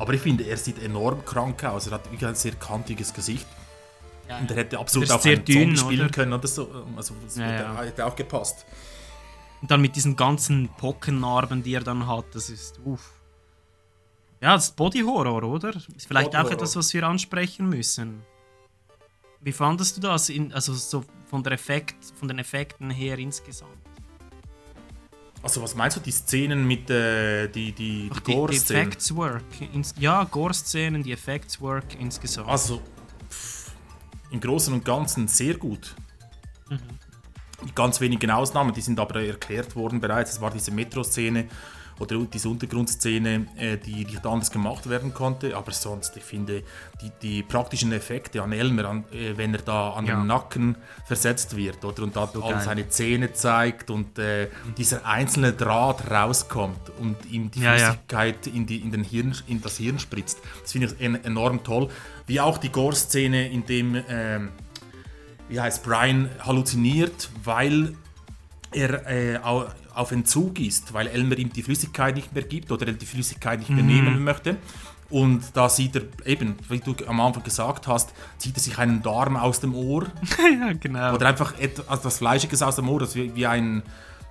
Aber ich finde, er sieht enorm krank aus. Er hat wirklich ein sehr kantiges Gesicht. Ja, Und er hätte absolut auch sehr einen dünn, Zombie spielen oder? können oder so. Also das Ja, hätte, ja. hätte auch gepasst. Und dann mit diesen ganzen Pockennarben, die er dann hat, das ist, uff. Ja, das ist Body Horror, oder? Ist vielleicht Body auch Horror. etwas, was wir ansprechen müssen. Wie fandest du das, in, also so von, der Effekt, von den Effekten her insgesamt? Also was meinst du, die Szenen mit äh, die, die, die, Ach, die, die Gore-Szenen? Effects Work. Ins, ja, Gore-Szenen, die Effects Work insgesamt. Also pff, im Großen und Ganzen sehr gut. Mhm. Mit ganz wenigen Ausnahmen, die sind aber erklärt worden bereits. Es war diese Metro-Szene, oder diese Untergrundszene, äh, die nicht anders gemacht werden konnte. Aber sonst, ich finde, die, die praktischen Effekte an Elmer, an, äh, wenn er da an Ja. den Nacken versetzt wird oder und da So all geil. seine Zähne zeigt und äh, dieser einzelne Draht rauskommt und ihm die Ja, ja. Flüssigkeit in, die, in, den Hirn, in das Hirn spritzt. Das finde ich en enorm toll. Wie auch die Gore-Szene, in dem ähm, wie heißt Brian halluziniert, weil er äh, auf Entzug ist, weil Elmer ihm die Flüssigkeit nicht mehr gibt oder er die Flüssigkeit nicht mehr Mhm. nehmen möchte. Und da sieht er eben, wie du am Anfang gesagt hast, zieht er sich einen Darm aus dem Ohr. ja, genau. Oder einfach etwas, also das Fleischiges aus dem Ohr, das wie, wie, ein,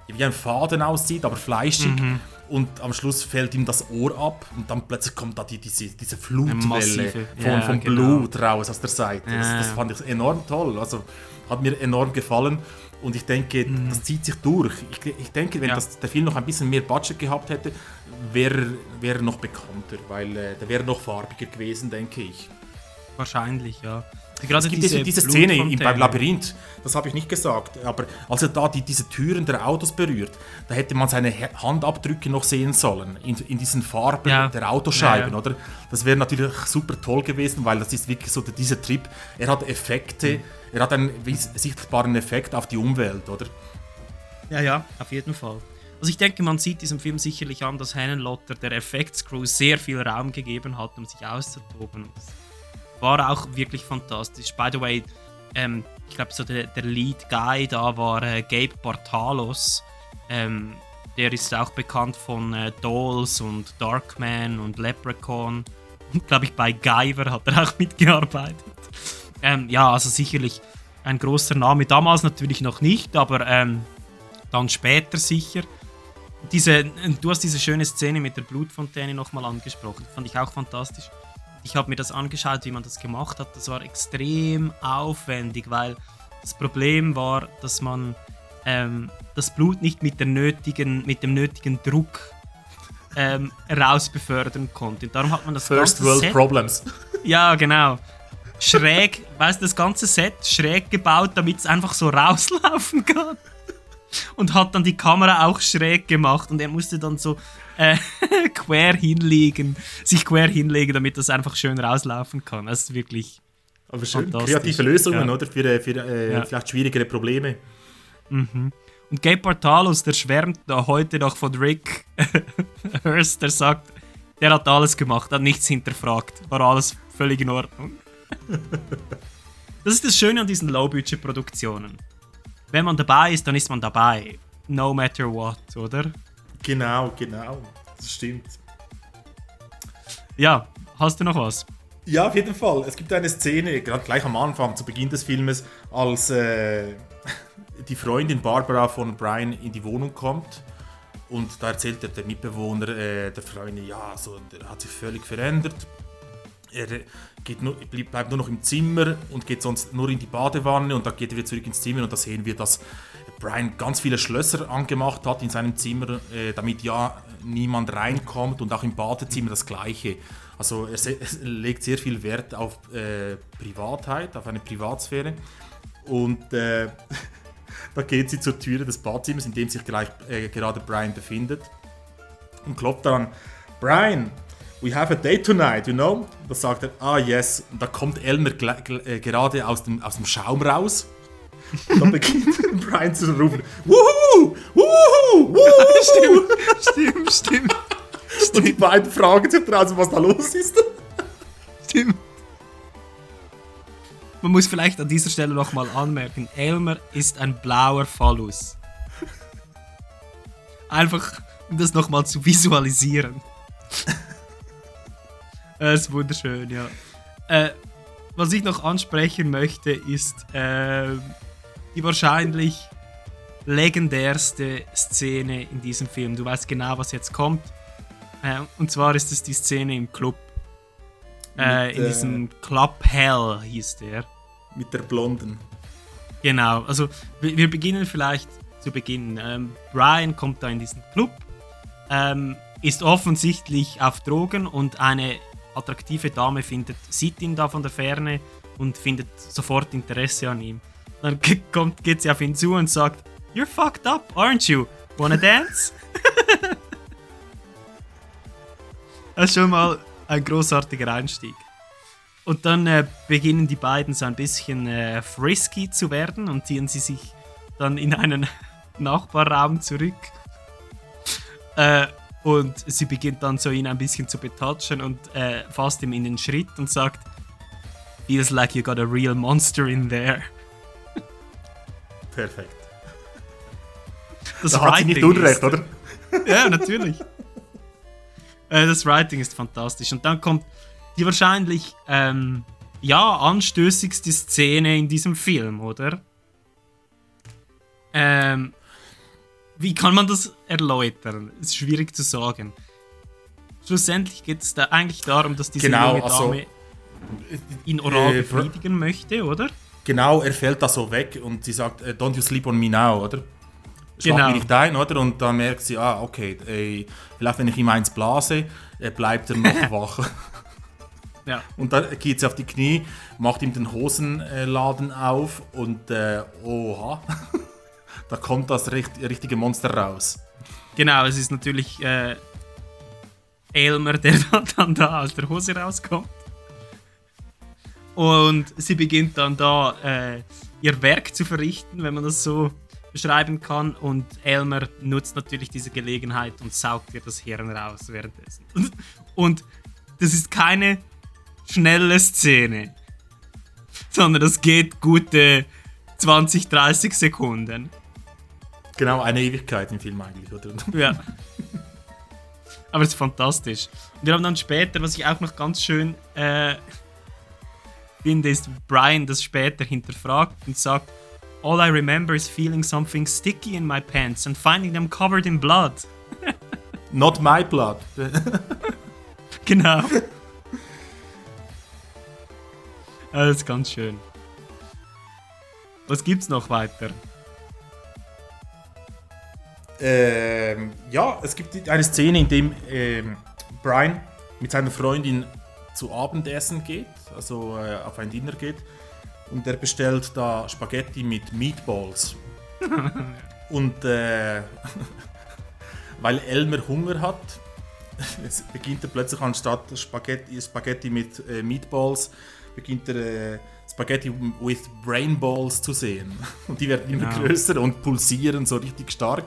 wie ein Faden aussieht, aber fleischig. Mhm. Und am Schluss fällt ihm das Ohr ab und dann plötzlich kommt da die, diese, diese Flutwelle von, ja, von genau. Blut raus aus der Seite. Das, Ja, das ja. fand ich enorm toll. Also hat mir enorm gefallen. Und ich denke, das zieht sich durch. Ich, ich denke, wenn Mhm. Ja. das, der Film noch ein bisschen mehr Budget gehabt hätte, wäre er noch bekannter, weil äh, der wäre noch farbiger gewesen, denke ich. Wahrscheinlich, ja. Gerade es gibt diese, diese Szene im, beim Labyrinth, das habe ich nicht gesagt, aber als er da die, diese Türen der Autos berührt, da hätte man seine Handabdrücke noch sehen sollen, in, in diesen Farben Ja. der Autoscheiben, Ja, ja. oder? Das wäre natürlich super toll gewesen, weil das ist wirklich so dieser Trip, er hat Effekte, Mhm. er hat einen sichtbaren Effekt auf die Umwelt, oder? Ja, ja, auf jeden Fall. Also ich denke, man sieht diesem Film sicherlich an, dass Hannah Lotter der Effektscrew sehr viel Raum gegeben hat, um sich auszutoben. War auch wirklich fantastisch. By the way, ähm, ich glaube, so der, der Lead Guy da war äh, Gabe Bartalos. Ähm, der ist auch bekannt von äh, Dolls und Darkman und Leprechaun. Und glaube ich, bei Guyver hat er auch mitgearbeitet. Ähm, ja, also sicherlich ein großer Name. Damals natürlich noch nicht, aber ähm, dann später sicher. Diese, du hast diese schöne Szene mit der Blutfontäne nochmal angesprochen. Fand ich auch fantastisch. Ich habe mir das angeschaut, wie man das gemacht hat. Das war extrem aufwendig, weil das Problem war, dass man ähm, das Blut nicht mit, der nötigen, mit dem nötigen Druck ähm, rausbefördern konnte. Und darum hat man das First ganze World Set, Problems. Ja, genau. Schräg, weißt du, das ganze Set schräg gebaut, damit es einfach so rauslaufen kann. Und hat dann die Kamera auch schräg gemacht und er musste dann so äh, quer hinlegen, sich quer hinlegen, damit das einfach schön rauslaufen kann. Das ist wirklich. Aber schön, kreative Lösungen, Ja. oder? Für, äh, für äh, Ja. vielleicht schwierigere Probleme. Mhm. Und Gabe Bartalos, der schwärmt da heute noch von Rick Hurst, der sagt, der hat alles gemacht, hat nichts hinterfragt, war alles völlig in Ordnung. das ist das Schöne an diesen Low-Budget-Produktionen. Wenn man dabei ist, dann ist man dabei. No matter what, oder? Genau, genau. Das stimmt. Ja, hast du noch was? Ja, auf jeden Fall. Es gibt eine Szene, gerade gleich am Anfang, zu Beginn des Filmes, als äh, die Freundin Barbara von Brian in die Wohnung kommt. Und da erzählt der, Mitbewohner äh, der Freundin, ja, so, der hat sich völlig verändert. Er äh, geht nur, bleibt nur noch im Zimmer und geht sonst nur in die Badewanne und dann geht er wieder zurück ins Zimmer und da sehen wir, dass Brian ganz viele Schlösser angemacht hat in seinem Zimmer, äh, damit ja niemand reinkommt und auch im Badezimmer das gleiche. Also er, legt sehr viel Wert auf äh, Privatheit, auf eine Privatsphäre und äh, da geht sie zur Türe des Badezimmers, in dem sich gleich, äh, gerade Brian befindet und klopft dann Brian, we have a date tonight, you know? Da sagt er, ah yes. Und da kommt Elmer äh, gerade aus dem, aus dem Schaum raus. Und dann beginnt Brian zu rufen, Wuhu! Wuhu! Wuhu! stimmt, stimmt. Und die beiden fragen sich draußen, was da los ist. Stimmt. Man muss vielleicht an dieser Stelle nochmal anmerken, Elmer ist ein blauer Phallus. Einfach, um das nochmal zu visualisieren. Das ist wunderschön, ja. Äh, was ich noch ansprechen möchte, ist äh, die wahrscheinlich legendärste Szene in diesem Film. Du weißt genau, was jetzt kommt. Äh, und zwar ist es die Szene im Club. Äh, Mit, in äh, diesem Club Hell hieß der. Mit der Blonden. Genau, also wir, wir beginnen vielleicht zu Beginn. Ähm, Brian kommt da in diesen Club, ähm, ist offensichtlich auf Drogen und eine attraktive Dame findet, sieht ihn da von der Ferne und findet sofort Interesse an ihm. Dann kommt, geht sie auf ihn zu und sagt, You're fucked up, aren't you? Wanna dance? Das ist schon mal ein großartiger Einstieg. Und dann äh, beginnen die beiden so ein bisschen äh, frisky zu werden und ziehen sie sich dann in einen Nachbarraum zurück. Äh, und sie beginnt dann so ihn ein bisschen zu betatschen und äh, fasst ihm in den Schritt und sagt, Feels like you got a real monster in there. Perfekt. Das da hat sie nicht Unrecht, oder? ja, natürlich. Äh, das Writing ist fantastisch. Und dann kommt die wahrscheinlich ähm, ja anstößigste Szene in diesem Film, oder? Ähm, wie kann man das erläutern? Ist schwierig zu sagen. Schlussendlich geht es da eigentlich darum, dass diese Genau, junge also, Dame ihn oral äh, befriedigen möchte, oder? Genau, er fällt da so weg und sie sagt, äh, don't you sleep on me now, oder? Schlag Genau. mich nicht ein, oder? Und dann merkt sie, ah, okay, ey, vielleicht wenn ich ihm eins blase, äh, bleibt er noch wach. Ja. Und dann geht sie auf die Knie, macht ihm den Hosenladen auf und äh, oha, da kommt das richt richtige Monster raus. Genau, es ist natürlich äh, Elmer, der dann da aus der Hose rauskommt. Und sie beginnt dann da äh, ihr Werk zu verrichten, wenn man das so beschreiben kann. Und Elmer nutzt natürlich diese Gelegenheit und saugt ihr das Hirn raus währenddessen. Und das ist keine schnelle Szene, sondern das geht gute 20, 30 Sekunden. Genau, eine Ewigkeit im Film eigentlich, oder? Ja. Aber es ist fantastisch. Und wir haben dann später, was ich auch noch ganz schön äh, finde, ist Brian das später hinterfragt und sagt, All I remember is feeling something sticky in my pants and finding them covered in blood. Not my blood. genau. Das ist ganz schön. Was gibt's noch weiter? Ähm, ja, es gibt eine Szene, in dem ähm, Brian mit seiner Freundin zu Abendessen geht, also äh, auf ein Dinner geht. Und er bestellt da Spaghetti mit Meatballs. und äh, weil Elmer Hunger hat, es beginnt er plötzlich anstatt Spaghetti, Spaghetti mit äh, Meatballs, beginnt er äh, Spaghetti with Brainballs zu sehen. Und die werden immer Genau. größer und pulsieren so richtig stark.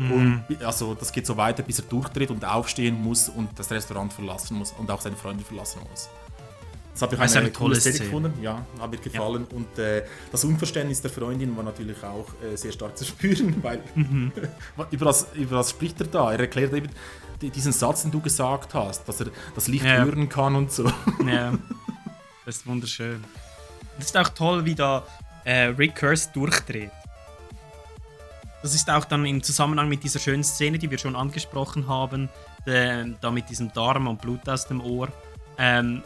Mhm. Und also das geht so weiter, bis er durchdreht und aufstehen muss und das Restaurant verlassen muss und auch seine Freundin verlassen muss. Das habe ich Das eine, eine tolle Szene gefunden. Ja, hat mir gefallen. Und äh, das Unverständnis der Freundin war natürlich auch äh, sehr stark zu spüren, weil Mhm. über, was, über was spricht er da? Er erklärt eben die- diesen Satz, den du gesagt hast, dass er das Licht Ja. hören kann und so. Ja, das ist wunderschön. Es ist auch toll, wie da äh, Rick Hurst durchdreht. Das ist auch dann im Zusammenhang mit dieser schönen Szene, die wir schon angesprochen haben, äh, da mit diesem Darm und Blut aus dem Ohr. Ähm,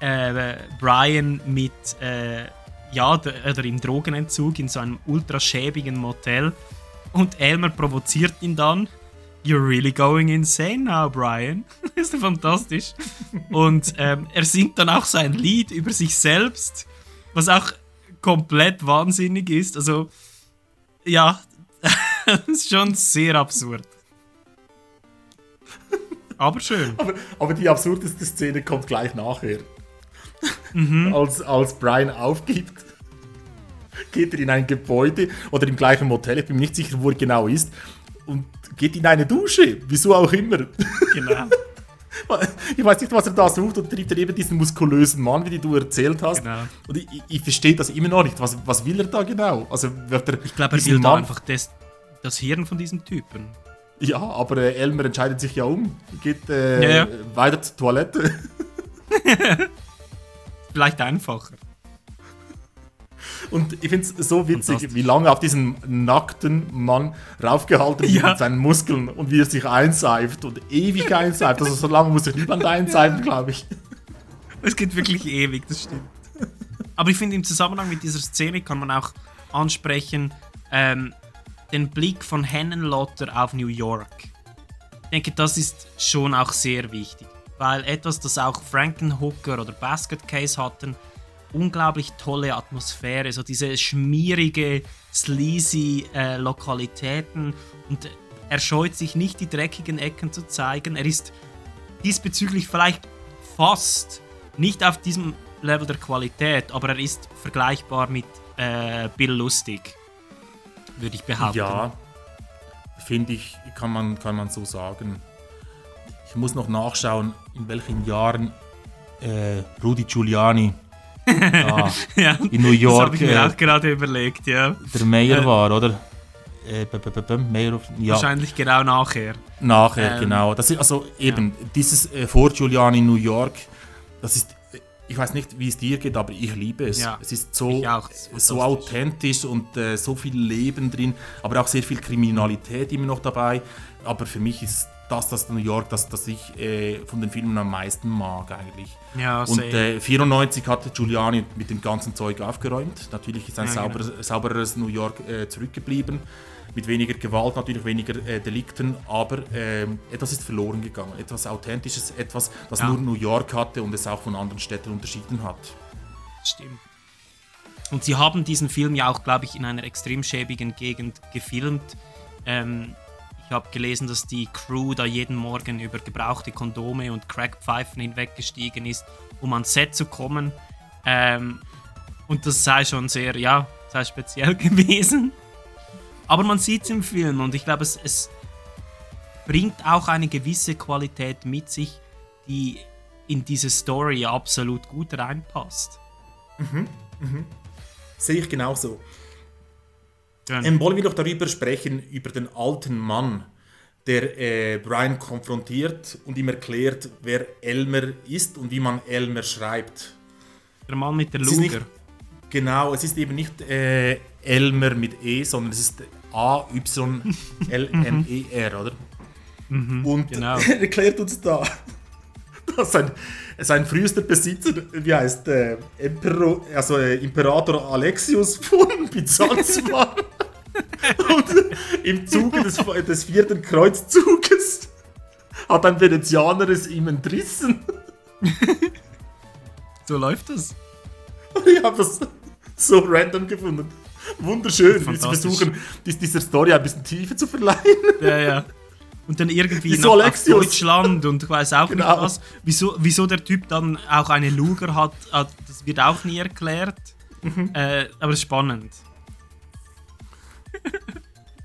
äh, Brian mit, äh, ja, oder im Drogenentzug in so einem ultraschäbigen Motel. Und Elmer provoziert ihn dann. You're really going insane now, Brian. ist fantastisch. Und ähm, er singt dann auch so ein Lied über sich selbst, was auch komplett wahnsinnig ist. Also, ja, das ist schon sehr absurd. Aber schön. Aber, aber die absurdeste Szene kommt gleich nachher. Mhm. Als, als Brian aufgibt, geht er in ein Gebäude oder im gleichen Motel, ich bin mir nicht sicher, wo er genau ist, und geht in eine Dusche, wieso auch immer. Genau. Ich weiß nicht, was er da sucht und trifft er eben diesen muskulösen Mann, wie du erzählt hast. Genau. Und ich, ich- verstehe das immer noch nicht. Was, was will er da genau? Also wird er Ich glaube, er will da Mann- einfach das, das Hirn von diesem Typen. Ja, aber äh, Elmer entscheidet sich ja um, geht äh, Ja, ja. weiter zur Toilette. Vielleicht einfacher. Und ich finde es so witzig, wie lange auf diesen nackten Mann raufgehalten wird Ja. mit seinen Muskeln und wie er sich einseift und ewig einseift. Also so lange muss sich niemand einseifen, glaube ich. Es geht wirklich ewig, das stimmt. Aber ich finde, im Zusammenhang mit dieser Szene kann man auch ansprechen, ähm, den Blick von Hennenlotter auf New York. Ich denke, das ist schon auch sehr wichtig. Weil etwas, das auch Frankenhooker oder Basket Case hatten, unglaublich tolle Atmosphäre, so diese schmierige, sleazy äh, Lokalitäten und er scheut sich nicht, die dreckigen Ecken zu zeigen. Er ist diesbezüglich vielleicht fast nicht auf diesem Level der Qualität, aber er ist vergleichbar mit äh, Bill Lustig, würde ich behaupten. Ja, finde ich, kann man, kann man so sagen. Ich muss noch nachschauen, in welchen Jahren äh, Rudy Giuliani ah, ja, in New York Das habe ich mir äh, auch gerade überlegt, ja. der Mayor Äh, war, oder? Äh, b- b- b- b- Mayor of, ja. Wahrscheinlich genau nachher. Nachher, Ähm, genau. Das ist also eben dieses äh, vor Giuliani in New York. Das ist, ich weiß nicht, wie es dir geht, aber ich liebe es. Ja, es ist so, ist so authentisch und äh, so viel Leben drin, aber auch sehr viel Kriminalität immer noch dabei. Aber für mich ist das das New York, das, das ich äh, von den Filmen am meisten mag eigentlich. Ja, und äh, 94 hat Giuliani mit dem ganzen Zeug aufgeräumt. Natürlich ist ein Ja, sauberes, saubereres New York äh, zurückgeblieben. Mit weniger Gewalt, natürlich weniger äh, Delikten, aber ähm, etwas ist verloren gegangen. Etwas Authentisches, etwas, das Ja. nur New York hatte und es auch von anderen Städten unterschieden hat. Stimmt. Und sie haben diesen Film ja auch, glaube ich, in einer extrem schäbigen Gegend gefilmt. Ähm, ich habe gelesen, dass die Crew da jeden Morgen über gebrauchte Kondome und Crackpfeifen hinweggestiegen ist, um ans Set zu kommen. Ähm, und das sei schon sehr, ja, sei speziell gewesen. Aber man sieht es im Film und ich glaube, es, es bringt auch eine gewisse Qualität mit sich, die in diese Story absolut gut reinpasst. Mhm, mhm. Sehe ich genauso. Schön. Ähm, wollen wir doch darüber sprechen, über den alten Mann, der äh, Brian konfrontiert und ihm erklärt, wer Elmer ist und wie man Elmer schreibt. Der Mann mit der Luger. Genau, es ist eben nicht äh, Elmer mit E, sondern es ist A-Y-L-M-E-R, oder? Mhm, und genau. er erklärt uns da, dass sein, sein frühester Besitzer, wie heißt äh, Empero, also, äh, Imperator Alexius von Byzanz war. und im Zuge des, des vierten Kreuzzuges hat ein Venezianer es ihm entrissen. So läuft das. Ich habe das so random gefunden. Wunderschön, wie sie versuchen, dies, dieser Story ein bisschen Tiefe zu verleihen. Ja, ja. Und dann irgendwie Wieso nach, nach? Deutschland und ich weiß auch Genau. nicht was. Wieso, wieso der Typ dann auch eine Luger hat, hat das wird auch nie erklärt. Mhm. Äh, aber spannend.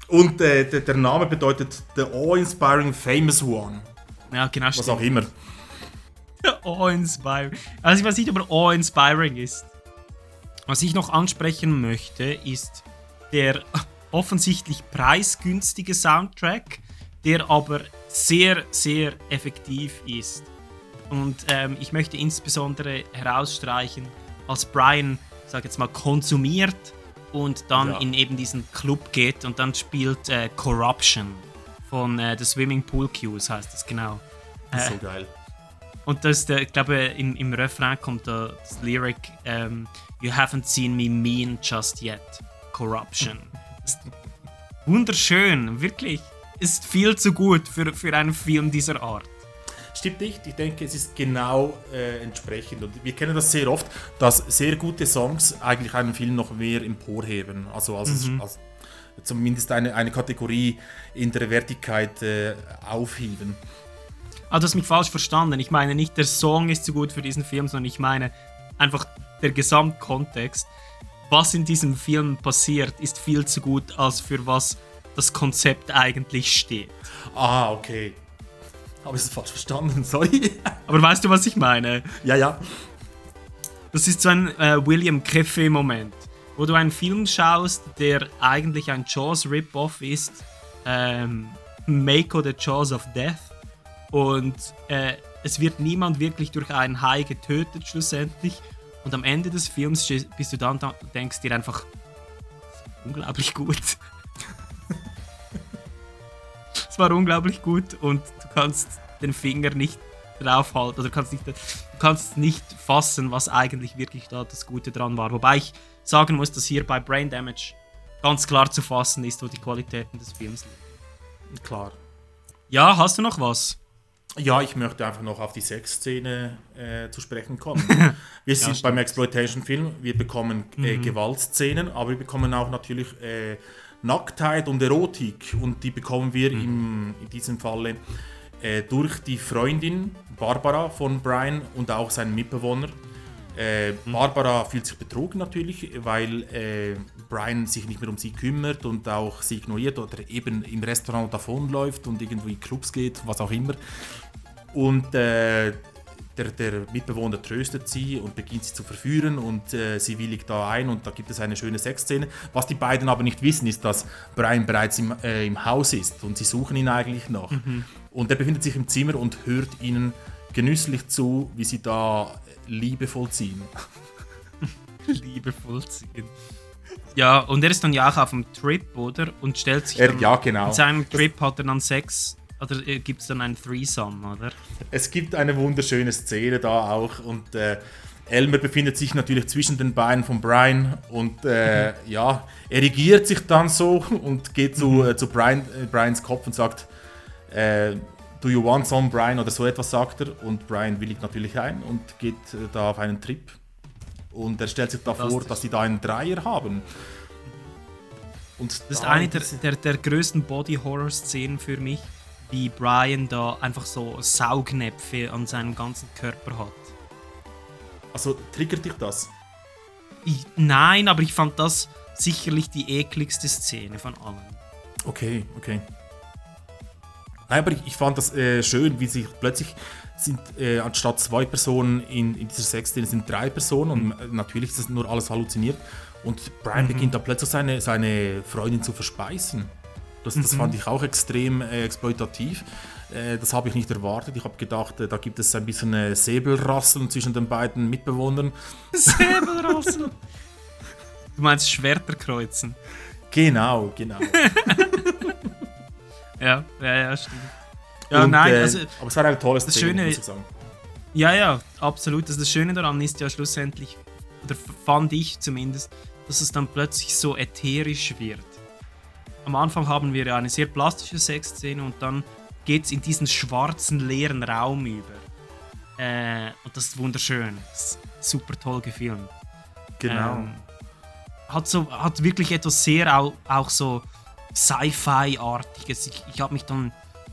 Und äh, der, der Name bedeutet The Awe-Inspiring Famous One. Ja, genau. Was auch immer. Awe-inspiring. Also ich weiß nicht, ob er awe-inspiring ist. Was ich noch ansprechen möchte, ist der offensichtlich preisgünstige Soundtrack, der aber sehr, sehr effektiv ist. Und ähm, ich möchte insbesondere herausstreichen, als Brian, sag jetzt mal, konsumiert und dann Ja. in eben diesen Club geht und dann spielt äh, Corruption von äh, The Swimming Pool Cues, heißt das genau. Das ist Äh, so geil. und das, ist ich glaube, im, im Refrain kommt da das Lyric ähm, You haven't seen me mean just yet. Corruption. ist wunderschön, wirklich. Ist viel zu gut für, für einen Film dieser Art. Stimmt nicht, ich denke, es ist genau äh, entsprechend. Und wir kennen das sehr oft, dass sehr gute Songs eigentlich einen Film noch mehr emporheben. Also als, Mhm. als zumindest eine, eine Kategorie in der Wertigkeit äh, aufheben. Ah, du hast mich falsch verstanden. Ich meine nicht, der Song ist zu gut für diesen Film, sondern ich meine einfach der Gesamtkontext. Was in diesem Film passiert, ist viel zu gut, als für was das Konzept eigentlich steht. Ah, okay. Habe ich es falsch verstanden, sorry. Aber weißt du, was ich meine? Ja, ja. Das ist so ein äh, William Cafe-Moment, wo du einen Film schaust, der eigentlich ein Jaws Rip-Off ist, ähm, Mako the Jaws of Death, und äh, es wird niemand wirklich durch einen Hai getötet schlussendlich. Und am Ende des Films bist du dann, da denkst dir einfach, unglaublich gut. es war unglaublich gut und kannst den Finger nicht draufhalten oder kannst nicht, du kannst nicht fassen, was eigentlich wirklich da das Gute dran war. Wobei ich sagen muss, dass hier bei Brain Damage ganz klar zu fassen ist, wo die Qualitäten des Films liegen. Klar. Ja, hast du noch was? Ja, ich möchte einfach noch auf die Sexszene äh, zu sprechen kommen. Wir sind beim Exploitation-Film, wir bekommen äh, Mhm. Gewaltszenen, aber wir bekommen auch natürlich äh, Nacktheit und Erotik und die bekommen wir Mhm. im, in diesem Falle äh, durch die Freundin Barbara von Brian und auch seinen Mitbewohner. Äh, Barbara fühlt sich betrogen natürlich, weil äh, Brian sich nicht mehr um sie kümmert und auch sie ignoriert oder eben im Restaurant davonläuft und irgendwo in Clubs geht, was auch immer. Und äh, der, der, Mitbewohner tröstet sie und beginnt sie zu verführen und äh, sie willigt da ein und da gibt es eine schöne Sexszene. Was die beiden aber nicht wissen, ist, dass Brian bereits im, äh, im Haus ist und sie suchen ihn eigentlich noch. Mhm. Und er befindet sich im Zimmer und hört ihnen genüsslich zu, wie sie da liebevoll ziehen. liebevoll ziehen. Ja, und er ist dann ja auch auf dem Trip, oder? Und stellt sich Er- dann, ja, genau. In seinem Trip hat er dann Sex, oder gibt es dann einen Threesome, oder? Es gibt eine wunderschöne Szene da auch und äh, Elmer befindet sich natürlich zwischen den Beinen von Brian und äh, ja, erigiert sich dann so und geht zu, äh, zu Brian, äh, Brians Kopf und sagt, äh, Do you want some, Brian? Oder so etwas sagt er und Brian willigt natürlich ein und geht äh, da auf einen Trip und er stellt sich da vor, dass sie da einen Dreier haben. Und Das ist eine der, der, der größten Body-Horror-Szenen für mich, wie Brian da einfach so Saugnäpfe an seinem ganzen Körper hat. Also triggert dich das? Ich, nein, aber ich fand das sicherlich die ekligste Szene von allen. Okay, okay. Nein, aber ich, ich fand das äh, schön, wie sich plötzlich sind äh, anstatt zwei Personen in, in dieser Sexszene sind drei Personen und äh, natürlich ist das nur alles halluziniert. Und Brian Mhm. beginnt da plötzlich seine, seine Freundin zu verspeisen. Das, das Mhm. fand ich auch extrem äh, exploitativ. Äh, das habe ich nicht erwartet. Ich habe gedacht, äh, da gibt es ein bisschen äh, Säbelrasseln zwischen den beiden Mitbewohnern. Säbelrasseln. Du meinst Schwerterkreuzen? Genau, genau. Ja, ja, ja, stimmt. Ja, Und, nein, äh, also. aber es war eine tolle das Szene, Schöne, muss ich sagen. Ja, ja, absolut. Also das Schöne daran ist ja schlussendlich, oder fand ich zumindest, dass es dann plötzlich so ätherisch wird. Am Anfang haben wir ja eine sehr plastische Sexszene und dann geht es in diesen schwarzen, leeren Raum über. Äh, und das ist wunderschön. Das ist super toll gefilmt. Genau. Ähm, hat, so, hat wirklich etwas sehr auch, auch so Sci-Fi-artiges. Ich, ich habe mich dann.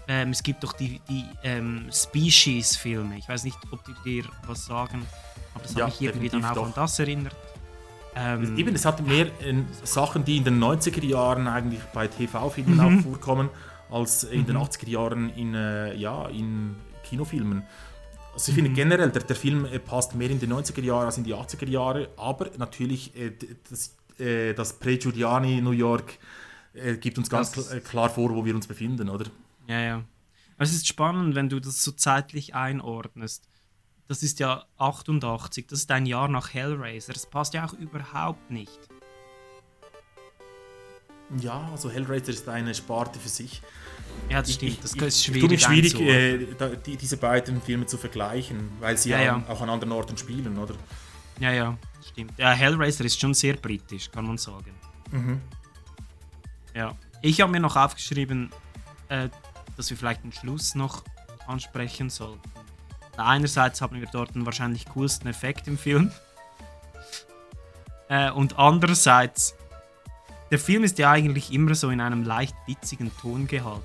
Ähm, es gibt doch die, die ähm, Species-Filme. Ich weiß nicht, ob die dir was sagen, aber das Ja, hat mich irgendwie dann auch definitiv an das erinnert. Ähm, Eben, es hat mehr äh, Sachen, die in den 90er Jahren eigentlich bei TV-Filmen Mhm. auch vorkommen, als in den Mhm. 80er Jahren in, äh, ja, in Kinofilmen. Also ich Mhm. finde generell, der, der Film äh, passt mehr in die 90er Jahre als in die 80er Jahre, aber natürlich äh, das, äh, das Pre-Giuliani New York äh, gibt uns ganz kl- äh, klar vor, wo wir uns befinden, oder? Ja, ja. Es ist spannend, wenn du das so zeitlich einordnest. Das ist ja 88, das ist ein Jahr nach Hellraiser. Das passt ja auch überhaupt nicht. Ja, also Hellraiser ist eine Sparte für sich. Ja, das Ich- stimmt. ich- Das ich- ist ich schwierig mich schwierig, äh, die, diese beiden Filme zu vergleichen, weil sie Ja, ja, ja. auch an anderen Orten spielen, oder? Ja, ja, stimmt. Ja, Hellraiser ist schon sehr britisch, kann man sagen. Mhm. Ja. Ich habe mir noch aufgeschrieben, äh, dass wir vielleicht den Schluss noch ansprechen sollten. Einerseits haben wir dort den wahrscheinlich coolsten Effekt im Film. Äh, und andererseits, der Film ist ja eigentlich immer so in einem leicht witzigen Ton gehalten.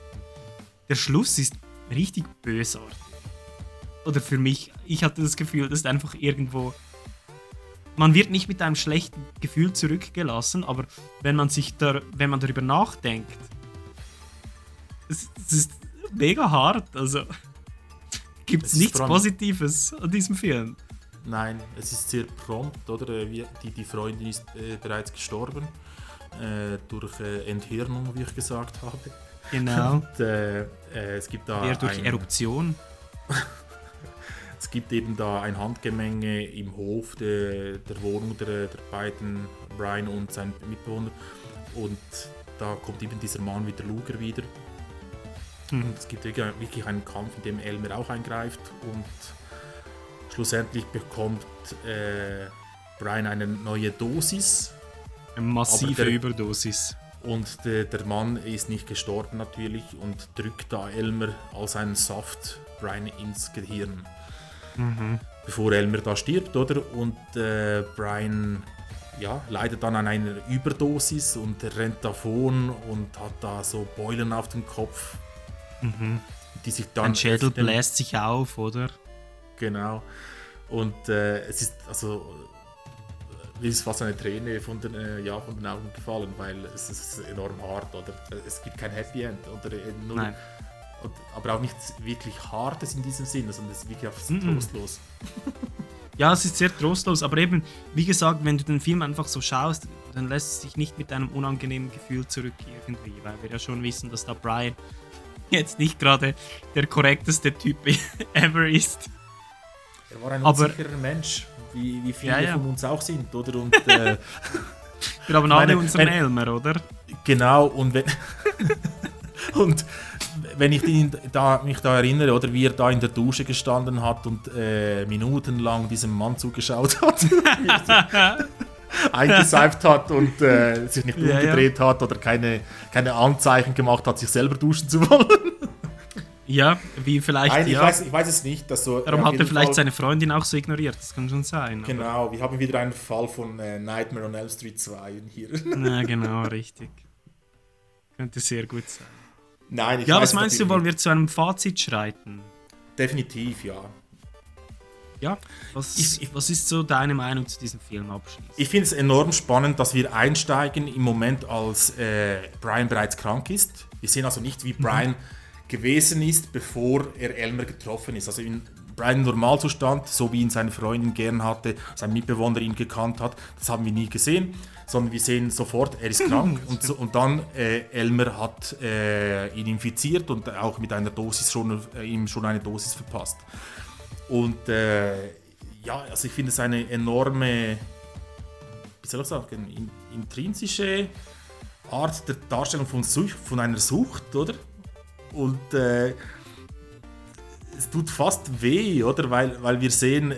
Der Schluss ist richtig bösartig. Oder für mich, ich hatte das Gefühl, das ist einfach irgendwo. Man wird nicht mit einem schlechten Gefühl zurückgelassen, aber wenn man sich da, wenn man darüber nachdenkt, es, es ist mega hart. Also gibt es nichts allem- Positives an diesem Film. Nein, es ist sehr prompt, oder? Äh, Die, die Freundin ist äh, bereits gestorben. Äh, durch äh, Enthirnung, wie ich gesagt habe. Genau. Und, äh, äh, es gibt da Eher durch ein, Eruption. Es gibt eben da ein Handgemenge im Hof der, der Wohnung der, der beiden, Brian und sein Mitbewohner. Und da kommt eben dieser Mann wie der Luger wieder. Mhm. Und es gibt wirklich einen Kampf, in dem Elmer auch eingreift. Und schlussendlich bekommt äh, Brian eine neue Dosis. Eine massive der- Überdosis. Und der, der Mann ist nicht gestorben natürlich und drückt da Elmer als einen Saft Brian ins Gehirn. Mhm. Bevor Elmer da stirbt, oder? Und äh, Brian ja, leidet dann an einer Überdosis und rennt davon und hat da so Beulen auf dem Kopf. Mhm. die sich dann. Ein Schädel bläst sich auf, oder? Genau. Und äh, es ist also mir ist fast eine Träne von den, äh, ja, von den Augen gefallen, weil es ist enorm hart, oder? Es gibt kein Happy End, oder? Äh, Nur, Nein. Aber auch nichts wirklich Hartes in diesem Sinne, sondern es ist wirklich einfach Mhm. trostlos. Ja, es ist sehr trostlos, aber eben, wie gesagt, wenn du den Film einfach so schaust, dann lässt es sich nicht mit einem unangenehmen Gefühl zurück irgendwie, weil wir ja schon wissen, dass da Brian jetzt nicht gerade der korrekteste Typ ever ist. Er war ein Aber- unsicherer Mensch, wie, wie viele Ja, ja. von uns auch sind, oder? Und, äh, Wir haben alle meine, unseren wenn- Elmer, oder? Genau, und wenn, und wenn ich da, mich da erinnere, oder wie er da in der Dusche gestanden hat und äh, minutenlang diesem Mann zugeschaut hat, eingeseift hat und äh, sich nicht Ja, ja. umgedreht hat oder keine, keine Anzeichen gemacht hat, sich selber duschen zu wollen. Ja, wie vielleicht. Nein, ich, ja. weiß, ich weiß es nicht. Dass so, Darum hat er vielleicht Fall- seine Freundin auch so ignoriert, das kann schon sein. Genau, wir haben wieder einen Fall von äh, Nightmare on Elm Street 2 hier. Ja, genau, richtig. Könnte sehr gut sein. Nein, ich Ja, was meinst du, wollen wir zu einem Fazit schreiten? Definitiv, ja. Ja, was, was ist so deine Meinung zu diesem Film abschließend? Ich finde es enorm spannend, dass wir einsteigen im Moment, als äh, Brian bereits krank ist. Wir sehen also nicht, wie Brian gewesen ist, bevor er Elmer getroffen ist. Also in Brian Normalzustand, so wie ihn seine Freundin gern hatte, sein Mitbewohner ihn gekannt hat, das haben wir nie gesehen, sondern wir sehen sofort, er ist krank und, so, und dann äh, Elmer hat äh, ihn infiziert und auch mit einer Dosis schon, äh, ihm schon eine Dosis verpasst. Und äh, ja, also ich finde es eine enorme, wie soll ich sagen, in, intrinsische Art der Darstellung von, Sucht, von einer Sucht, oder? Und äh, es tut fast weh, oder? Weil, weil wir sehen,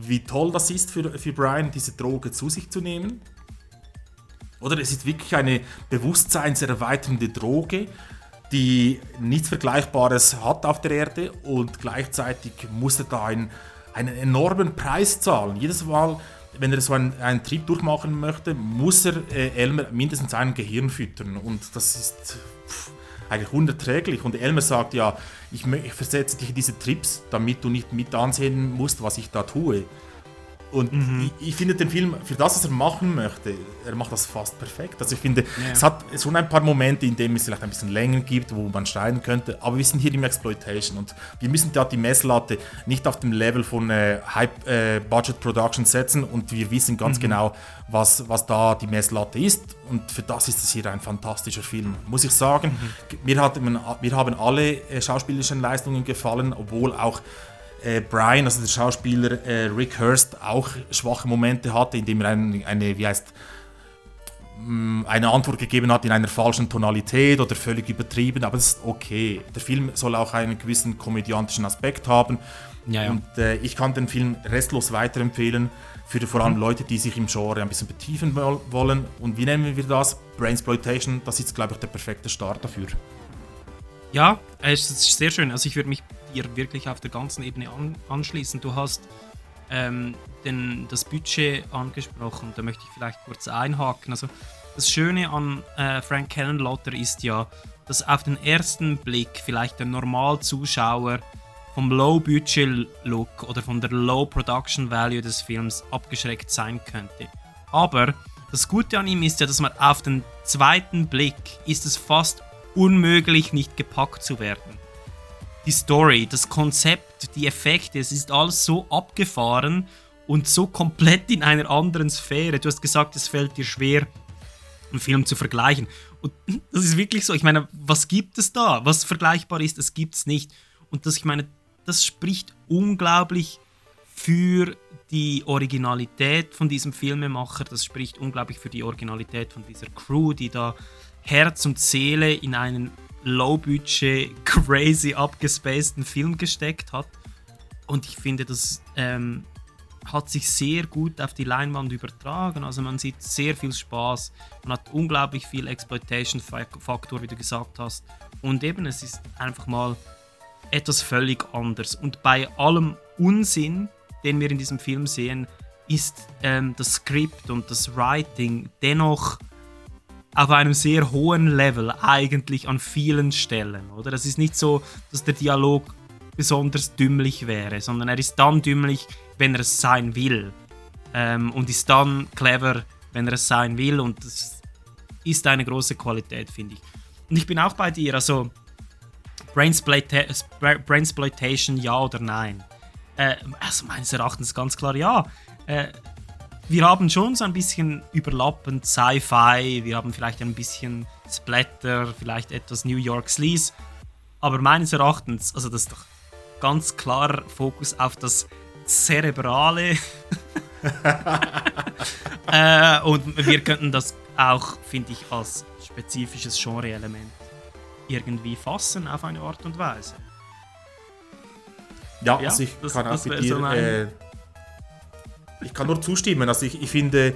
wie toll das ist für, für Brian, diese Droge zu sich zu nehmen. Oder es ist wirklich eine bewusstseinserweiternde Droge, die nichts Vergleichbares hat auf der Erde und gleichzeitig muss er da einen, einen enormen Preis zahlen. Jedes Mal, wenn er so einen, einen Trip durchmachen möchte, muss er äh, Elmer mindestens ein Gehirn füttern und das ist pff, eigentlich unerträglich. Und Elmer sagt ja, ich, ich versetze dich in diese Trips, damit du nicht mit ansehen musst, was ich da tue. Und ich, ich finde den Film, für das, was er machen möchte, er macht das fast perfekt. Also ich finde, Ja. es hat schon ein paar Momente, in denen es vielleicht ein bisschen länger gibt, wo man streiten könnte, aber wir sind hier im Exploitation und wir müssen da die Messlatte nicht auf dem Level von äh, High äh, Budget Production setzen und wir wissen ganz Mhm. genau, was, was da die Messlatte ist und für das ist es hier ein fantastischer Film. Muss ich sagen, Mhm. mir, hat, mir haben alle äh, schauspielerischen Leistungen gefallen, obwohl auch äh, Brian, also der Schauspieler äh, Rick Hurst, auch schwache Momente hatte, indem er ein, eine, wie heißt, mh, eine Antwort gegeben hat in einer falschen Tonalität oder völlig übertrieben, aber das ist okay. Der Film soll auch einen gewissen komödiantischen Aspekt haben. Ja, ja. Und äh, ich kann den Film restlos weiterempfehlen für vor allem Leute, die sich im Genre ein bisschen betiefen woll- wollen. Und wie nennen wir das? Brainsploitation, das ist, glaube ich, der perfekte Start dafür. Ja, es ist sehr schön. Also ich würde mich dir wirklich auf der ganzen Ebene an, anschließen. Du hast ähm, den, das Budget angesprochen. Da möchte ich vielleicht kurz einhaken. Also das Schöne an äh, Frank Kellenlotter ist ja, dass auf den ersten Blick vielleicht der Normalzuschauer vom Low-Budget-Look oder von der Low-Production-Value des Films abgeschreckt sein könnte. Aber das Gute an ihm ist ja, dass man auf den zweiten Blick ist es fast unmöglich, nicht gepackt zu werden. Die Story, das Konzept, die Effekte, es ist alles so abgefahren und so komplett in einer anderen Sphäre. Du hast gesagt, es fällt dir schwer, einen Film zu vergleichen. Und das ist wirklich so. Ich meine, was gibt es da? Was vergleichbar ist, das gibt es nicht. Und das, ich meine, das spricht unglaublich für die Originalität von diesem Filmemacher. Das spricht unglaublich für die Originalität von dieser Crew, die da Herz und Seele in einen Low-Budget, crazy abgespaceden Film gesteckt hat. Und ich finde, das ähm, hat sich sehr gut auf die Leinwand übertragen. Also man sieht sehr viel Spaß, man hat unglaublich viel Exploitation-Faktor, wie du gesagt hast. Und eben, es ist einfach mal etwas völlig anderes. Und bei allem Unsinn, den wir in diesem Film sehen, ist ähm, das Skript und das Writing dennoch auf einem sehr hohen Level eigentlich an vielen Stellen, oder? Es ist nicht so, dass der Dialog besonders dümmlich wäre, sondern er ist dann dümmlich, wenn er es sein will. Ähm, und ist dann clever, wenn er es sein will. Und das ist eine große Qualität, finde ich. Und ich bin auch bei dir, also Brainsploitation ja oder nein? Äh, also meines Erachtens ganz klar ja. Äh, wir haben schon so ein bisschen überlappend Sci-Fi, wir haben vielleicht ein bisschen Splatter, vielleicht etwas New York Sleaze, aber meines Erachtens, also das ist doch ganz klar Fokus auf das Zerebrale. äh, und wir könnten das auch, finde ich, als spezifisches Genre-Element irgendwie fassen auf eine Art und Weise. Ja, ja also ich das, kann auch mit dir. So äh, ich kann nur zustimmen. Also ich, ich finde,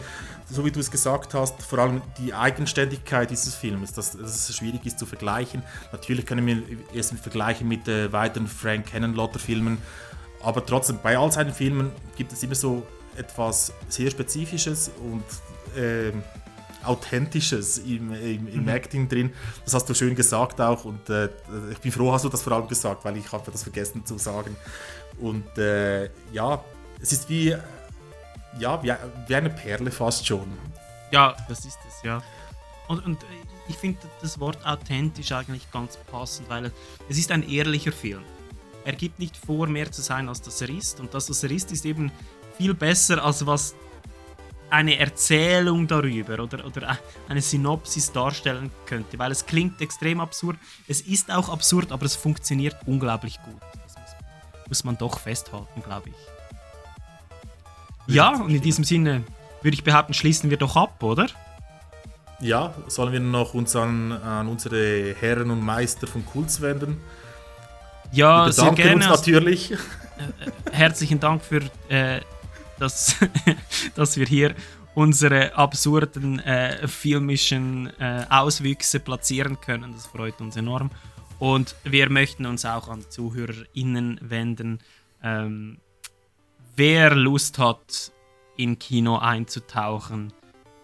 so wie du es gesagt hast, vor allem die Eigenständigkeit dieses Films, dass, dass es schwierig ist zu vergleichen. Natürlich können wir es vergleichen mit äh, weiteren Frank Cannonlotter-Filmen, aber trotzdem, bei all seinen Filmen gibt es immer so etwas sehr Spezifisches und äh, Authentisches im, im, im mhm. Acting drin. Das hast du schön gesagt auch und äh, ich bin froh, hast du das vor allem gesagt, weil ich habe das vergessen zu sagen. Und äh, ja, es ist wie, ja, wie, wie, eine Perle fast schon. Ja, das ist es, ja. Und, und ich finde das Wort authentisch eigentlich ganz passend, weil es ist ein ehrlicher Film. Er gibt nicht vor, mehr zu sein, als das er ist. Und das, was er ist, ist eben viel besser, als was eine Erzählung darüber oder, oder eine Synopsis darstellen könnte, weil es klingt extrem absurd. Es ist auch absurd, aber es funktioniert unglaublich gut. Das muss, muss man doch festhalten, glaube ich. Ja, und in diesem Sinne würde ich behaupten, schließen wir doch ab, oder? Ja, sollen wir noch uns an, an unsere Herren und Meister von Kults wenden? Ja, sehr gerne. Uns natürlich. Äh, herzlichen Dank für äh, dass, dass wir hier unsere absurden äh, filmischen äh, Auswüchse platzieren können. Das freut uns enorm. Und wir möchten uns auch an ZuhörerInnen wenden. Ähm, wer Lust hat, in Kino einzutauchen,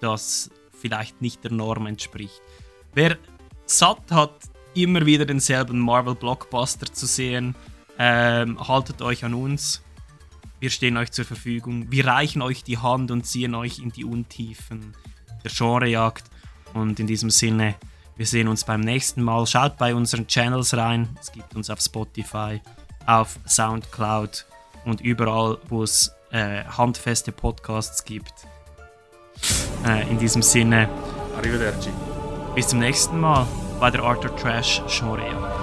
das vielleicht nicht der Norm entspricht. Wer satt hat, immer wieder denselben Marvel-Blockbuster zu sehen, ähm, haltet euch an uns. Wir stehen euch zur Verfügung. Wir reichen euch die Hand und ziehen euch in die Untiefen der Genrejagd. Und in diesem Sinne, wir sehen uns beim nächsten Mal. Schaut bei unseren Channels rein. Es gibt uns auf Spotify, auf Soundcloud und überall, wo es äh, handfeste Podcasts gibt. Äh, in diesem Sinne, Arrivederci. Bis zum nächsten Mal bei der Arthur Trash Genrejagd.